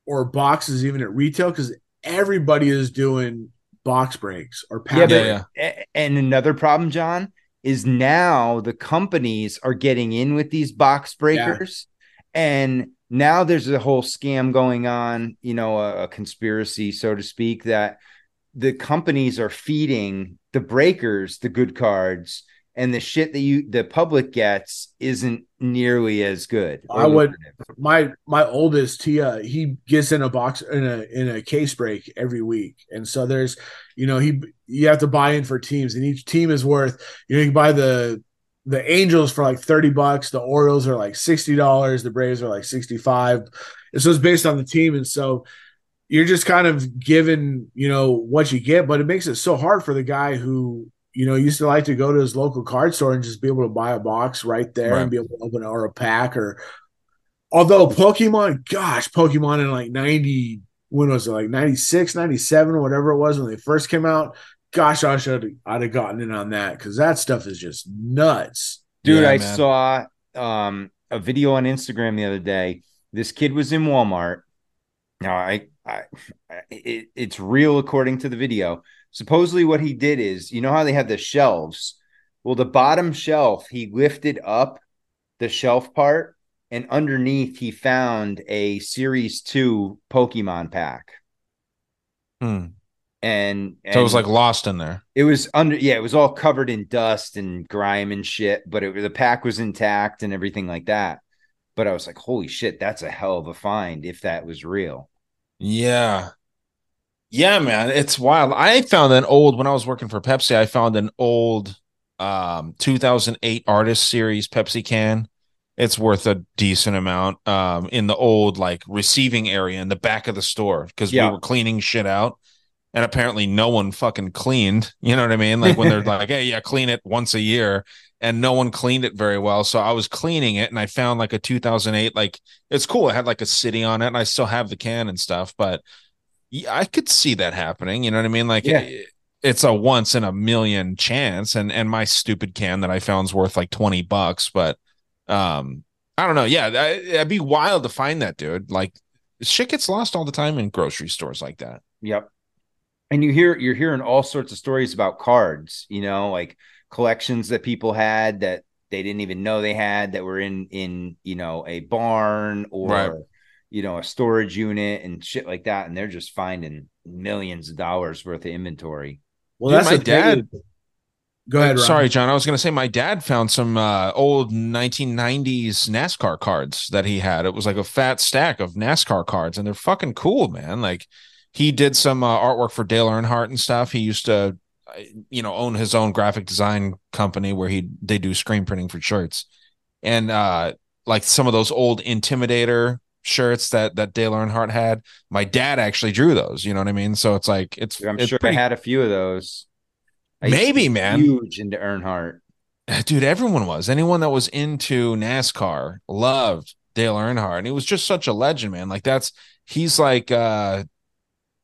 or boxes even at retail because everybody is doing box breaks or. Yeah, yeah, yeah. And another problem, John, is now the companies are getting in with these box breakers, yeah. and now there's a whole scam going on. You know, a, a conspiracy, so to speak, that the companies are feeding the breakers the good cards and the shit that you the public gets isn't nearly as good. I would my my oldest he uh, he gets in a box in a in a case break every week, and so there's you know he you have to buy in for teams, and each team is worth you know you can buy the the Angels for like thirty bucks, the Orioles are like sixty dollars, the Braves are like sixty five, and so it's based on the team, and so you're just kind of given you know what you get, but it makes it so hard for the guy who you know, used to like to go to his local card store and just be able to buy a box right there right. and be able to open it or a pack or although Pokemon, gosh, Pokemon in like 90, when was it like 96, 97, whatever it was when they first came out. Gosh, I should I'd have gotten in on that because that stuff is just nuts. Dude, yeah, I man. saw um, a video on Instagram the other day. This kid was in Walmart. Now I, I it, it's real according to the video supposedly what he did is you know how they have the shelves? Well the bottom shelf he lifted up the shelf part and underneath he found a series 2 pokemon pack. Hmm. and, and so it was like lost in there. it was under yeah it was all covered in dust and grime and shit but it, the pack was intact and everything like that. But i was like holy shit that's a hell of a find if that was real. Yeah yeah, man, it's wild. I found an old when I was working for Pepsi. I found an old um 2008 artist series Pepsi can. It's worth a decent amount um in the old like receiving area in the back of the store because yeah. we were cleaning shit out and apparently no one fucking cleaned. <laughs> You know what I mean? Like when they're <laughs> like, "Hey, yeah, clean it once a year," and no one cleaned it very well. So I was cleaning it, and I found like a 2008. Like it's cool. It had like a city on it, and I still have the can and stuff. But yeah, I could see that happening. You know what I mean? Like yeah. it, it's a once in a million chance, and and my stupid can that I found is worth like twenty bucks. But um, I don't know. Yeah, it'd be wild to find that, dude. Like shit gets lost all the time in grocery stores like that. Yep. And you hear you're hearing all sorts of stories about cards. You know, like collections that people had that they didn't even know they had that were in in you know a barn or. Right you know, a storage unit and shit like that, and they're just finding millions of dollars worth of inventory. Well, Dude, that's my dad. Go ahead. Ron. Sorry, John. I was going to say my dad found some uh, old 1990s NASCAR cards that he had. It was like a fat stack of NASCAR cards, and they're fucking cool, man. Like he did some uh, artwork for Dale Earnhardt and stuff. He used to, uh, you know, own his own graphic design company where he they do screen printing for shirts, and uh, like some of those old Intimidator shirts that that Dale Earnhardt had. My dad actually drew those. You know what I mean? So it's like it's. Dude, I'm it's sure pretty... I had a few of those. I Maybe, man. Huge into Earnhardt. <sighs> Dude, everyone was. Anyone that was into NASCAR loved Dale Earnhardt, and he was just such a legend, man. Like that's he's like uh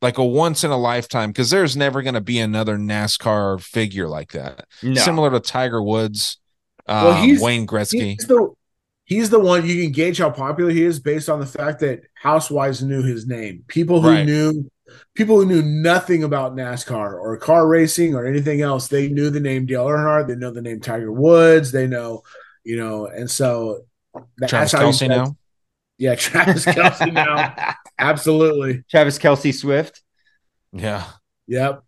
like a once in a lifetime because there's never going to be another NASCAR figure like that. No. Similar to Tiger Woods, um, Wayne Gretzky. He's the, he's the one you can gauge how popular he is based on the fact that housewives knew his name. People who right. knew people who knew nothing about NASCAR or car racing or anything else, they knew the name Dale Earnhardt, they know the name Tiger Woods, they know, you know, and so that's Travis how Kelce now. Yeah, Travis Kelce now. <laughs> Absolutely. Travis Kelce Swift. Yeah. Yep.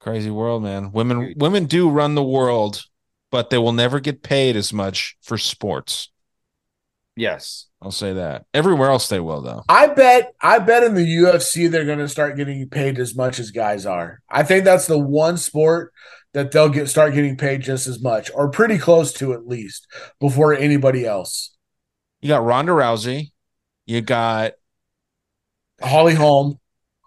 Crazy world, man. Women women do run the world but they will never get paid as much for sports. Yes. I'll say that. Everywhere else they will though. I bet I bet in the UFC they're going to start getting paid as much as guys are. I think that's the one sport that they'll get start getting paid just as much or pretty close to at least before anybody else. You got Ronda Rousey, you got Holly Holm.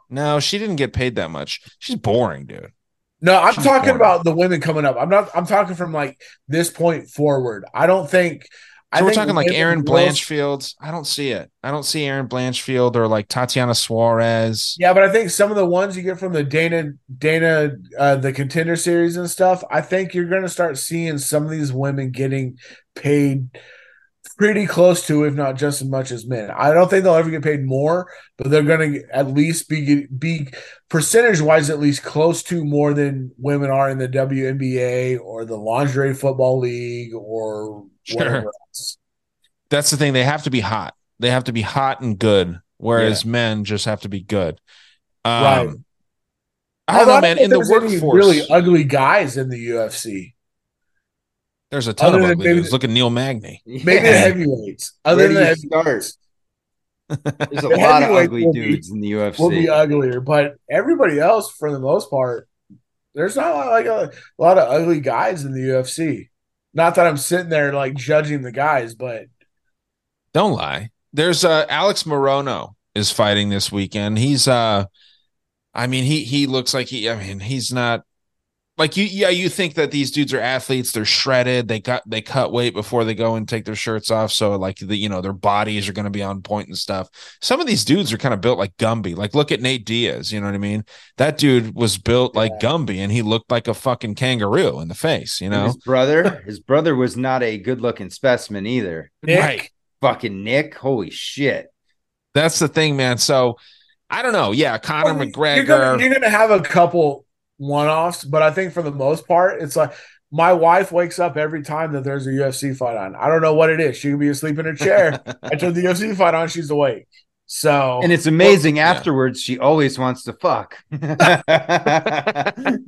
No, she didn't get paid that much. She's boring, dude. No, I'm talking about the women coming up. I'm not. I'm talking from like this point forward. I don't think. I we're think talking like Erin Blanchfield. I don't see it. I don't see Erin Blanchfield or like Tatiana Suarez. Yeah, but I think some of the ones you get from the Dana Dana uh, the contender series and stuff, I think you're going to start seeing some of these women getting paid pretty close to, if not just as much as men. I don't think they'll ever get paid more, but they're going to at least be be percentage wise at least close to more than women are in the WNBA or the lingerie football league or whatever Sure. else. That's the thing. They have to be hot. They have to be hot and good, whereas men just have to be good. Um, Right. I don't Although know, man. In the workforce, really ugly guys in the UFC. There's a ton other of ugly maybe dudes. Look at Neil Magny. Maybe the heavyweights. Other Where than the you heavyweights. There's a The lot of ugly will be- dudes in the UFC. will be uglier, but everybody else, for the most part, there's not like a, a lot of ugly guys in the UFC. Not that I'm sitting there like judging the guys, but Don't lie. There's uh Alex Morono is fighting this weekend. He's uh I mean he he looks like he I mean he's not like you yeah you think that these dudes are athletes they're shredded they got they cut weight before they go and take their shirts off so like the you know their bodies are going to be on point and stuff. Some of these dudes are kind of built like Gumby. Like look at Nate Diaz you know what I mean? That dude was built like Gumby and he looked like a fucking kangaroo in the face you And know? his brother, his brother was not a good-looking specimen either. Nick, Right. Fucking Nick, holy shit! that's the thing man. So I don't know. Yeah Conor Well, McGregor. You're gonna, you're gonna have a couple one-offs, but I think for the most part, it's like my wife wakes up every time that there's a UFC fight on. I don't know what it is. She could be asleep in her chair. I turn the UFC fight on, she's awake. So And it's amazing. afterwards, she always wants to fuck. <laughs> but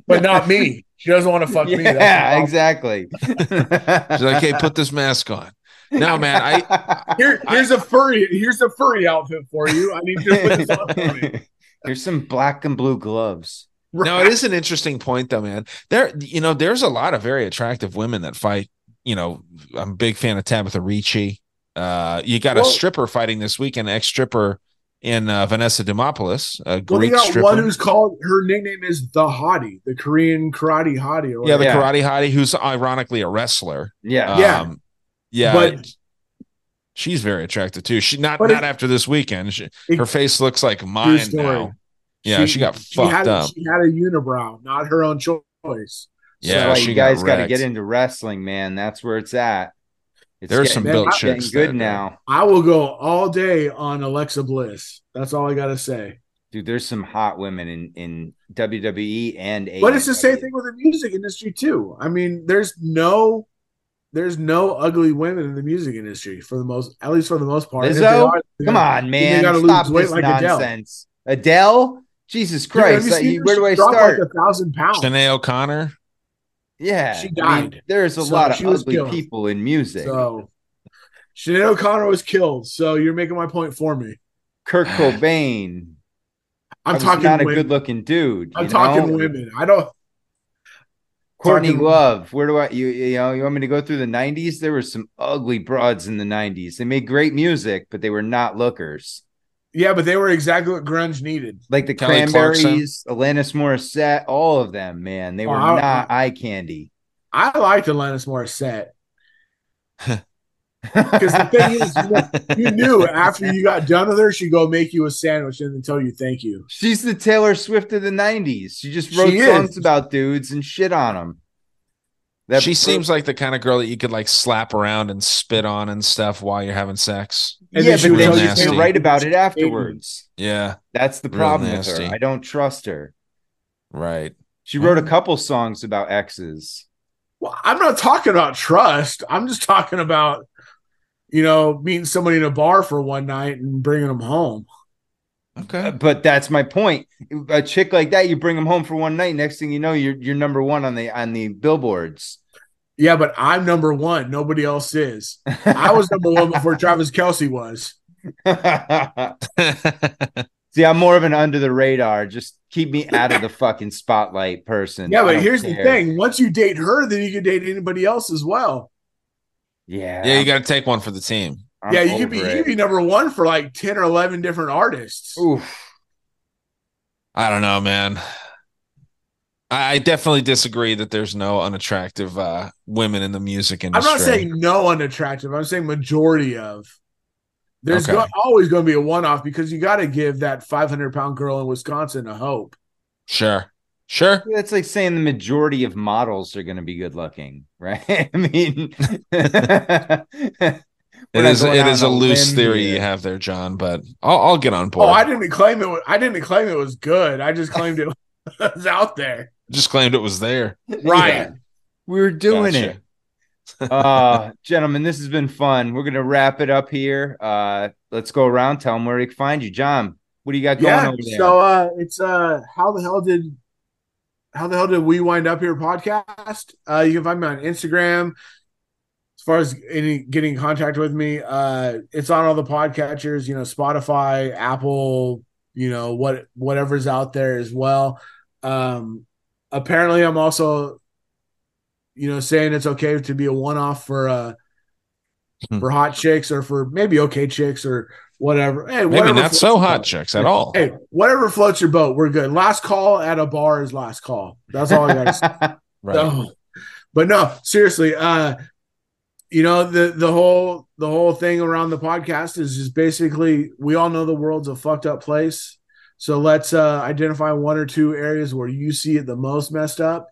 not me. She doesn't want to fuck me. That's Yeah, exactly. <laughs> She's like, hey, put this mask on. No, man, I <laughs> Here, here's a furry. Here's a furry outfit for you. I need you to put this on for me. Here's some black and blue gloves. No, it is an interesting point though, man. There, you know, there's a lot of very attractive women that fight. You know, I'm a big fan of Tabitha Ricci. Uh, you got a stripper fighting this weekend, ex stripper in uh, Vanessa Demopoulos, a Well, Greek got stripper. one who's called. Her nickname is the Hottie, the Korean karate Hottie. Or yeah, the whatever. karate hottie, who's ironically a wrestler. Yeah. Yeah. Um, yeah, But- she's very attractive too. She not not it- after this weekend. She, it- her face looks like mine now. Yeah, she, got fucked had, up. She had a unibrow, not her own choice. Yeah, Yeah, why she you guys got to get into wrestling, man. That's where it's at. It's There's getting- some built getting chicks good there, now, I will go all day on Alexa Bliss. That's all I got to say. dude. There's some hot women in in WWE and But it's the same thing with the music industry too. I mean, there's no, there's no ugly women in the music industry for the most, at least for the most part. And Lizzo, are, come on, man, stop this like Adele. nonsense. Adele, Jesus Christ, you you- her? where do I start? Like a thousand pounds. Sinead O'Connor. Yeah, She I mean, died. there's a So lot of ugly killed. people in music. So, Sinead O'Connor was killed. So you're making my point for me. Kurt <sighs> Cobain. I'm talking not a good-looking dude. I'm talking know? women. I don't. Courtney Love. Where do I you you know you want me to go through the '90s? There were some ugly broads in the '90s. They made great music, but they were not lookers. Yeah, but they were exactly what grunge needed. Like the Kelly Clarkson. Cranberries, Alanis Morissette, all of them. Man, they were Oh, I- not eye candy. I liked Alanis Morissette. <laughs> Because the thing is, you, know, you knew after you got done with her, she'd go make you a sandwich and then tell you thank you. She's the Taylor Swift of the '90s. She just wrote She is. songs about dudes and shit on them. That she seems like the kind of girl that you could like slap around and spit on and stuff while you're having sex. And yeah, then she but would then you she's nasty. gonna write about it afterwards. Yeah, That's the problem with her. I don't trust her. right. She wrote a couple songs about exes. Well, I'm not talking about trust. I'm just talking about, you know, meeting somebody in a bar for one night and bringing them home. Okay. Uh, but that's my point. A chick like that, you bring them home for one night. Next thing you know, you're you're number one on the on the billboards. Yeah, but I'm number one. Nobody else is. I was number one before <laughs> Travis Kelce was. <laughs> See, I'm more of an under the radar. Just keep me out of the fucking spotlight person. Yeah, but don't here's the thing: once you date her, then you can date anybody else as well. Yeah. Yeah, you got to take one for the team. I'm yeah, you could be over you could be number one for like ten or eleven different artists. Oof. I don't know, man. I definitely disagree that there's no unattractive uh, women in the music industry. I'm not saying no unattractive. I'm saying majority of. There's okay. go- always going to be a one off because you got to give that 500 pound girl in Wisconsin a hope. Sure. Sure. It's like saying the majority of models are going to be good looking, right? <laughs> I mean, <laughs> it is it is a loose theory here. you have there, John, but I'll, I'll get on board. Oh, I didn't claim it. Was, I didn't claim it was good. I just claimed it <laughs> was out there. Just claimed it was there. Right. Yeah. We were doing gotcha. it. uh gentlemen, this has been fun. We're gonna wrap it up here. Uh let's go around, tell them where they can find you. John, what do you got going yeah, over there? So uh it's uh how the hell did how the hell did we wind up here podcast? Uh, you can find me on Instagram. As far as any getting in contact with me, uh, it's on all the podcatchers, you know, Spotify, Apple, you know, what whatever's out there as well. Um, apparently, I'm also, you know, saying it's okay to be a one off for uh hmm. for hot chicks or for maybe okay chicks or whatever. Hey, maybe whatever not so hot chicks at all. Hey, whatever floats your boat, we're good. Last call at a bar is last call. That's all I got to <laughs> say. right. So, but no, seriously, uh, you know the the whole the whole thing around the podcast is just basically we all know the world's a fucked up place. So let's uh, identify one or two areas where you see it the most messed up,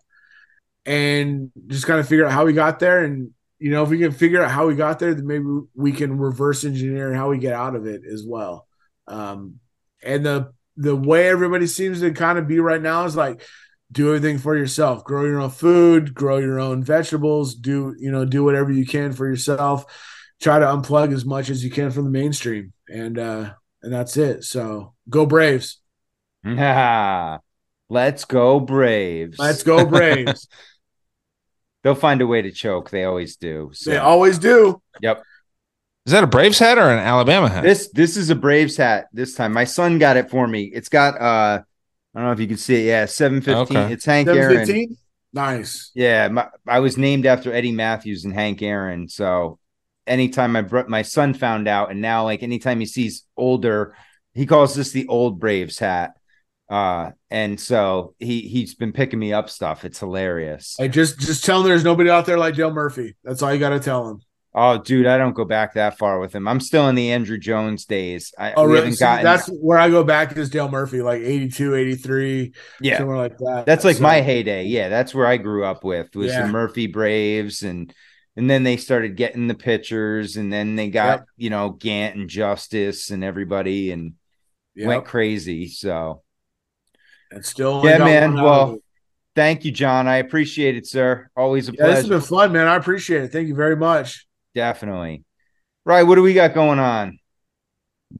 and just kind of figure out how we got there and you know, if we can figure out how we got there, then maybe we can reverse engineer how we get out of it as well. Um, and the the way everybody seems to kind of be right now is like do everything for yourself, grow your own food, grow your own vegetables, do you know, do whatever you can for yourself. Try to unplug as much as you can from the mainstream, and uh, and that's it. So go Braves! <laughs> Let's go Braves! Let's go Braves! <laughs> They'll find a way to choke. They always do. So. They always do. Yep. Is that a Braves hat or an Alabama hat? This this is a Braves hat this time. My son got it for me. It's got uh I don't know if you can see it. Yeah, 715. Okay. It's Hank Aaron. Nice. Yeah, my, I was named after Eddie Mathews and Hank Aaron. So anytime my bro- my son found out, and now like anytime he sees older, he calls this the old Braves hat. Uh, and so he he's been picking me up stuff. It's hilarious. I just just tell him there's nobody out there like Dale Murphy. That's all you got to tell him. Oh, dude, I don't go back that far with him. I'm still in the Andruw Jones days. I, oh, really? Gotten... That's where I go back is Dale Murphy, like 82, 83, yeah, somewhere like that. That's like so, my heyday. Yeah, that's where I grew up with was yeah. the Murphy Braves, and and then they started getting the pitchers, and then they got yep. you know Gant and Justice and everybody, and yep. went crazy. So and still, yeah, man. Well, thank you, John. I appreciate it, sir. Always a yeah, pleasure. This has been fun, man. I appreciate it. Thank you very much. Definitely. Right. What do we got going on?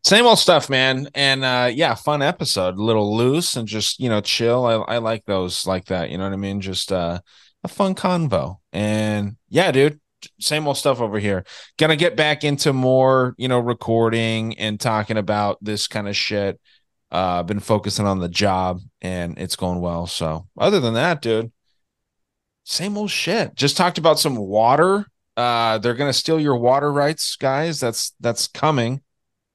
Same old stuff, man. And uh yeah, fun episode. A little loose and just, you know, chill. I, I like those like that. You know what I mean? Just uh a fun convo. And yeah, dude, same old stuff over here. Gonna get back into more, you know, recording and talking about this kind of shit uh, been focusing on the job and it's going well. So other than that, dude, same old shit. Just talked about some water. Uh, they're gonna steal your water rights, guys. That's that's coming.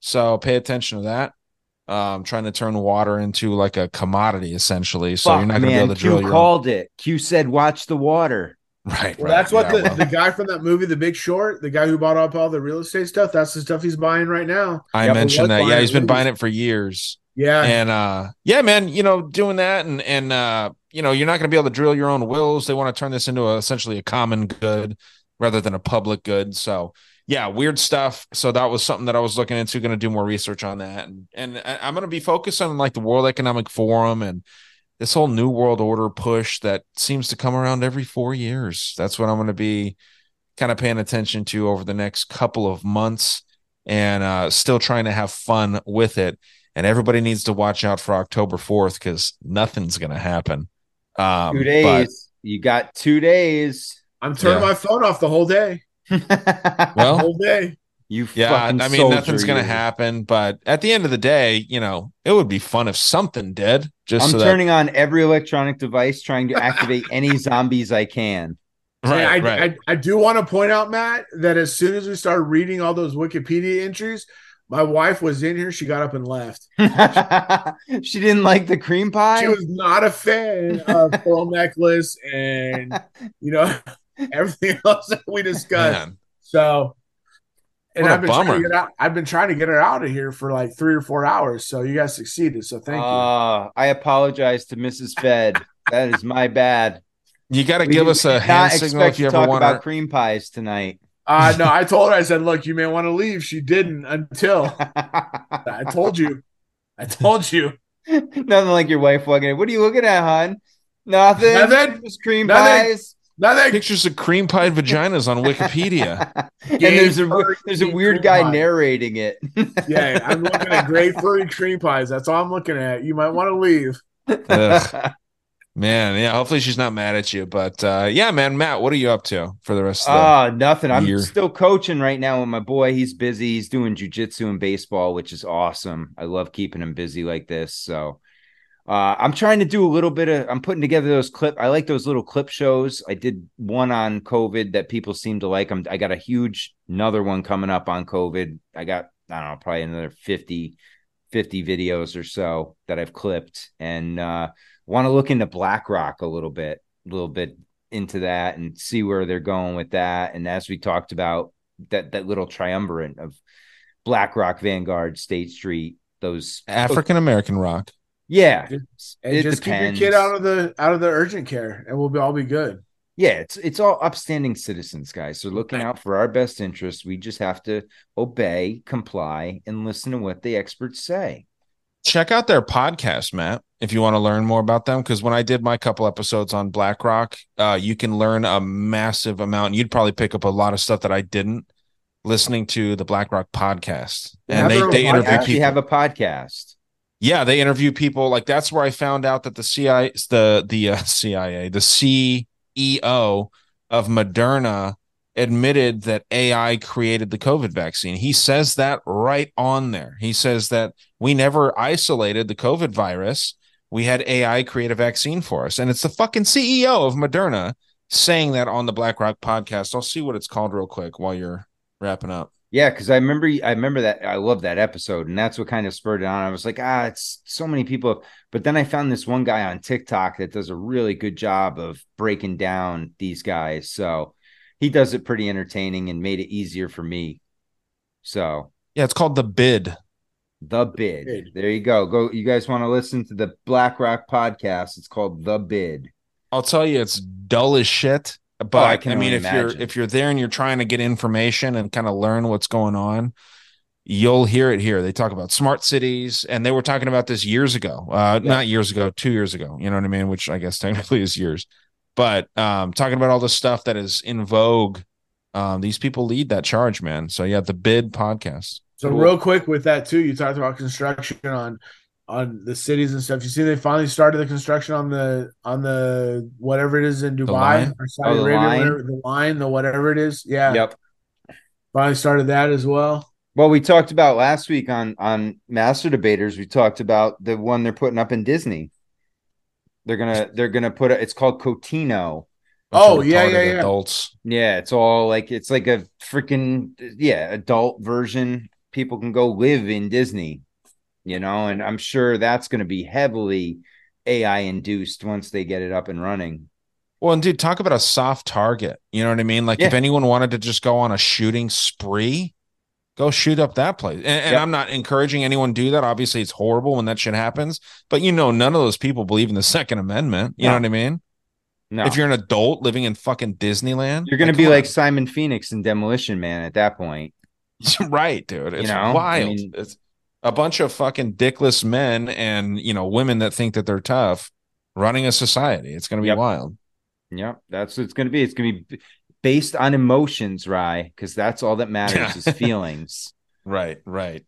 So pay attention to that. Um, trying to turn water into like a commodity essentially. So Fuck, you're not gonna man. be able to Q drill. called own... it. Q said, "Watch the water." Right. Well, right. that's what yeah, the, well. the guy from that movie, The Big Short, the guy who bought up all the real estate stuff, that's the stuff he's buying right now. I yep, mentioned that. Yeah, he's been buying it for years. Yeah. And uh yeah, man, you know, doing that and and uh you know, you're not going to be able to drill your own wills. They want to turn this into a, essentially a common good rather than a public good. So, yeah, weird stuff. So that was something that I was looking into, going to do more research on that. And and I'm going to be focused on like the World Economic Forum and this whole new world order push that seems to come around every 4 years. That's what I'm going to be kind of paying attention to over the next couple of months and uh still trying to have fun with it and everybody needs to watch out for October 4th because nothing's going to happen. Um, two days. But, you got two days. I'm turning yeah. my phone off the whole day. <laughs> well, the whole day. You yeah, I mean nothing's going to happen, but at the end of the day, you know, it would be fun if something did. Just I'm so turning that... on every electronic device, trying to activate any <laughs> zombies I can. Right, I, right. I, I do want to point out, Mat, that as soon as we started reading all those Wikipedia entries, My wife was in here. She got up and left. <laughs> she didn't like the cream pie. She was not a fan of pearl necklace and you know everything <laughs> else that we discussed. Man. So, and I've been trying to get out. I've been trying to get her out of here for like three or four hours. So you guys succeeded. So thank uh, you. I apologize to Mrs. Fed. that is my bad. You got to give us a hand signal if you ever want about cream pies tonight. Uh no, I told her, I said, look, you may want to leave. She didn't until <laughs> I told you. I told you. Nothing like your wife walking in. What are you looking at, hon? Nothing. Nothing. Just cream Nothing. pies. Nothing. Pictures of cream pie vaginas on Wikipedia. <laughs> and there's a there's a weird guy pie. narrating it. yeah, I'm looking at great <laughs> furry cream pies. That's all I'm looking at. You might want to leave. <laughs> Man, yeah. Hopefully she's not mad at you, but uh, yeah, man, Mat, what are you up to for the rest of the? Uh, nothing. I'm year? still coaching right now with my boy. He's busy. He's doing jujitsu and baseball, which is awesome. I love keeping him busy like this. So, uh, I'm trying to do a little bit of. I'm putting together those clip. I like those little clip shows. I did one on COVID that people seem to like. I'm, I got a huge another one coming up on COVID. I got I don't know probably another 50, 50 videos or so that I've clipped and. uh want to look into BlackRock a little bit, a little bit into that and see where they're going with that. And as we talked about that that little triumvirate of BlackRock, Vanguard, State Street, those African American rock. Yeah, just, it just depends. keep your kid out of the out of the urgent care, and we'll be all be good. Yeah, it's it's all upstanding citizens, guys. So looking out for our best interests. We just have to obey, comply, and listen to what the experts say check out their podcast, Mat, if you want to learn more about them. Because when I did my couple episodes on BlackRock, uh, you can learn a massive amount. You'd probably pick up a lot of stuff that I didn't listening to the BlackRock podcast. And they, they interview actually people. have a podcast. Yeah, they interview people. Like that's where I found out that the CIA, the the uh, <laughs> CIA, the CEO of Moderna admitted that AI created the COVID vaccine. He says that right on there. He says that we never isolated the COVID virus. We had AI create a vaccine for us. And it's the fucking CEO of Moderna saying that on the BlackRock podcast. I'll see what it's called real quick while you're wrapping up. Yeah, because I remember I remember that I love that episode, and that's what kind of spurred it on. I was like, ah, it's so many people. But then I found this one guy on TikTok that does a really good job of breaking down these guys. So he does it pretty entertaining and made it easier for me. So yeah, it's called the bid. The bid. bid. There you go. Go. You guys want to listen to the BlackRock podcast? It's called the bid. I'll tell you, it's dull as shit. But oh, I, I, mean, if imagine. you're if you're there and you're trying to get information and kind of learn what's going on, you'll hear it here. They talk about smart cities, and they were talking about this years ago. Uh, yeah. Not years ago, two years ago. You know what I mean? Which I guess <laughs> technically is years but um, talking about all the stuff that is in vogue, um, these people lead that charge, man. So yeah, the bid podcast. So cool. real quick with that too, you talked about construction on on the cities and stuff. You see, they finally started the construction on the on the whatever it is in Dubai or Saudi oh, Arabia, line. the line, the whatever it is. Yeah. Yep. Finally started that as well. Well, we talked about last week on on Master Debaters. We talked about the one they're putting up in Disney. They're gonna they're gonna put it. It's called Cotino. Oh yeah, yeah, yeah. Adults. Yeah, it's all like it's like a freaking yeah adult version. People can go live in Disney, you know, and I'm sure that's going to be heavily AI induced once they get it up and running. Well, and dude, talk about a soft target. You know what I mean? Like yeah. if anyone wanted to just go on a shooting spree, go shoot up that place. And, and yep. I'm not encouraging anyone do that. Obviously, it's horrible when that shit happens. But you know, none of those people believe in the <laughs> Second Amendment. You no. know what I mean? No. If you're an adult living in fucking Disneyland, you're gonna like, be like Simon Phoenix in Demolition Man at that point. <laughs> right, dude. It's you know? wild. I mean, it's a bunch of fucking dickless men and you know women that think that they're tough running a society. It's gonna be yep. wild. Yep, that's what it's gonna be. It's gonna be based on emotions, Rye, because that's all that matters is <laughs> feelings. Right, right.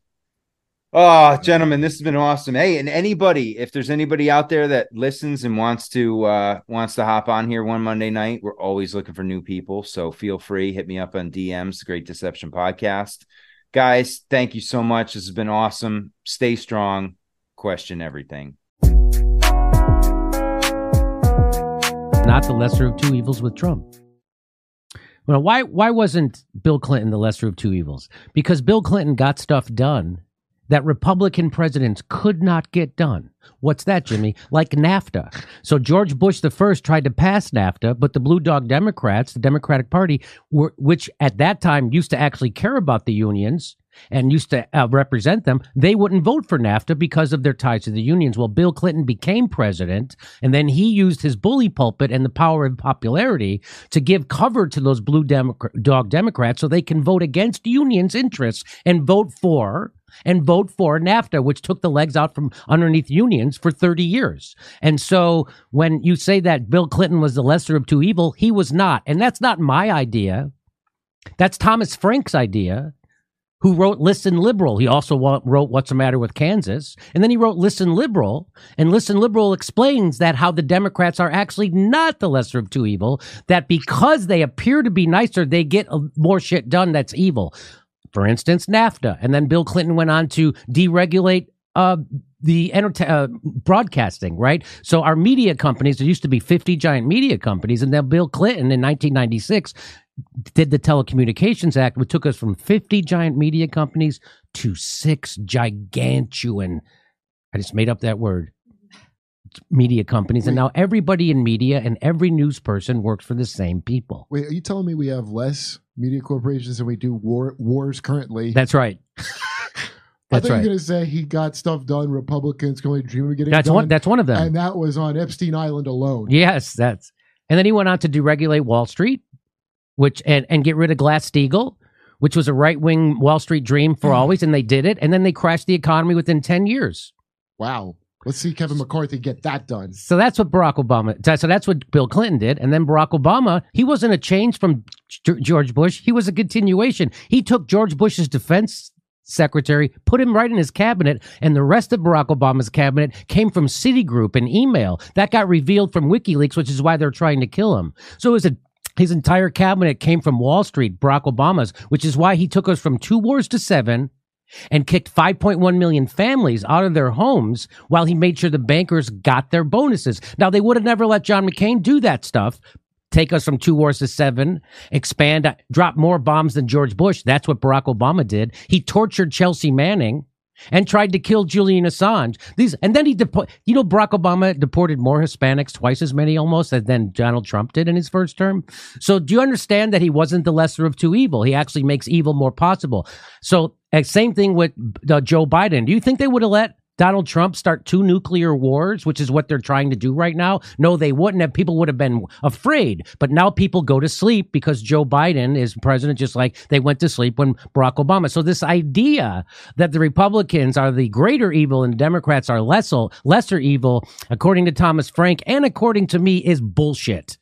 Oh, gentlemen, this has been awesome. Hey, and anybody, if there's anybody out there that listens and wants to uh wants to hop on here one Monday night, we're always looking for new people. So feel free, hit me up on DMs, Great Deception Podcast. Guys, thank you so much. This has been awesome. Stay strong, question everything. Not the lesser of two evils with Trump. Well, why why wasn't Bill Clinton the lesser of two evils? Because Bill Clinton got stuff done that Republican presidents could not get done. What's that, Jimmy? Like NAFTA. So George Bush the first tried to pass NAFTA, but the Blue Dog Democrats, the Democratic Party, were, which at that time used to actually care about the unions and used to uh, represent them, they wouldn't vote for NAFTA because of their ties to the unions. Well, Bill Clinton became president, and then he used his bully pulpit and the power of popularity to give cover to those blue dog Democrats so they can vote against unions' interests and vote for and vote for NAFTA, which took the legs out from underneath unions for 30 years. And so when you say that Bill Clinton was the lesser of two evil, he was not. And that's not my idea. That's Thomas Frank's idea who wrote Listen Liberal. He also wrote What's the Matter with Kansas. And then he wrote Listen Liberal. And Listen Liberal explains that how the Democrats are actually not the lesser of two evil, that because they appear to be nicer, they get more shit done that's evil. For instance, NAFTA. And then Bill Clinton went on to deregulate uh, the enter- uh, broadcasting, right? So our media companies, there used to be 50 giant media companies, and then Bill Clinton in 1996 did the Telecommunications Act, which took us from 50 giant media companies to six gigantuan, I just made up that word, media companies. Wait. And now everybody in media and every news person works for the same people. Wait, are you telling me we have less media corporations than we do war, wars currently? That's right. <laughs> I thought right. you were going to say he got stuff done. Republicans can only dream of getting that's done. One, that's one of them. And that was on Epstein Island alone. Yes, that's. And then he went on to deregulate Wall Street which and, and get rid of Glass Steagall, which was a right wing Wall Street dream for mm. always, and they did it, and then they crashed the economy within ten years. Wow. Let's see Kevin McCarthy get that done. So that's what Barack Obama. So that's what Bill Clinton did, and then Barack Obama. He wasn't a change from George Bush. He was a continuation. He took George Bush's defense secretary, put him right in his cabinet, and the rest of Barack Obama's cabinet came from Citigroup and email. That got revealed from WikiLeaks, which is why they're trying to kill him. So it was a his entire cabinet came from Wall Street, Barack Obama's, which is why he took us from two wars to seven and kicked 5.1 million families out of their homes while he made sure the bankers got their bonuses. Now, they would have never let John McCain do that stuff. Take us from two wars to seven, expand, drop more bombs than George Bush. That's what Barack Obama did. He tortured Chelsea Manning and tried to kill Julian Assange. These and then he depo- you know Barack Obama deported more Hispanics, twice as many almost as than Donald Trump did in his first term. So do you understand that he wasn't the lesser of two evil? He actually makes evil more possible. So same thing with uh, Joe Biden. Do you think they would have let Donald Trump start two nuclear wars, which is what they're trying to do right now? No, they wouldn't have. People would have been afraid. But now people go to sleep because Joe Biden is president, just like they went to sleep when Barack Obama. So this idea that the Republicans are the greater evil and Democrats are lesser, lesser evil, according to Thomas Frank and according to me, is bullshit.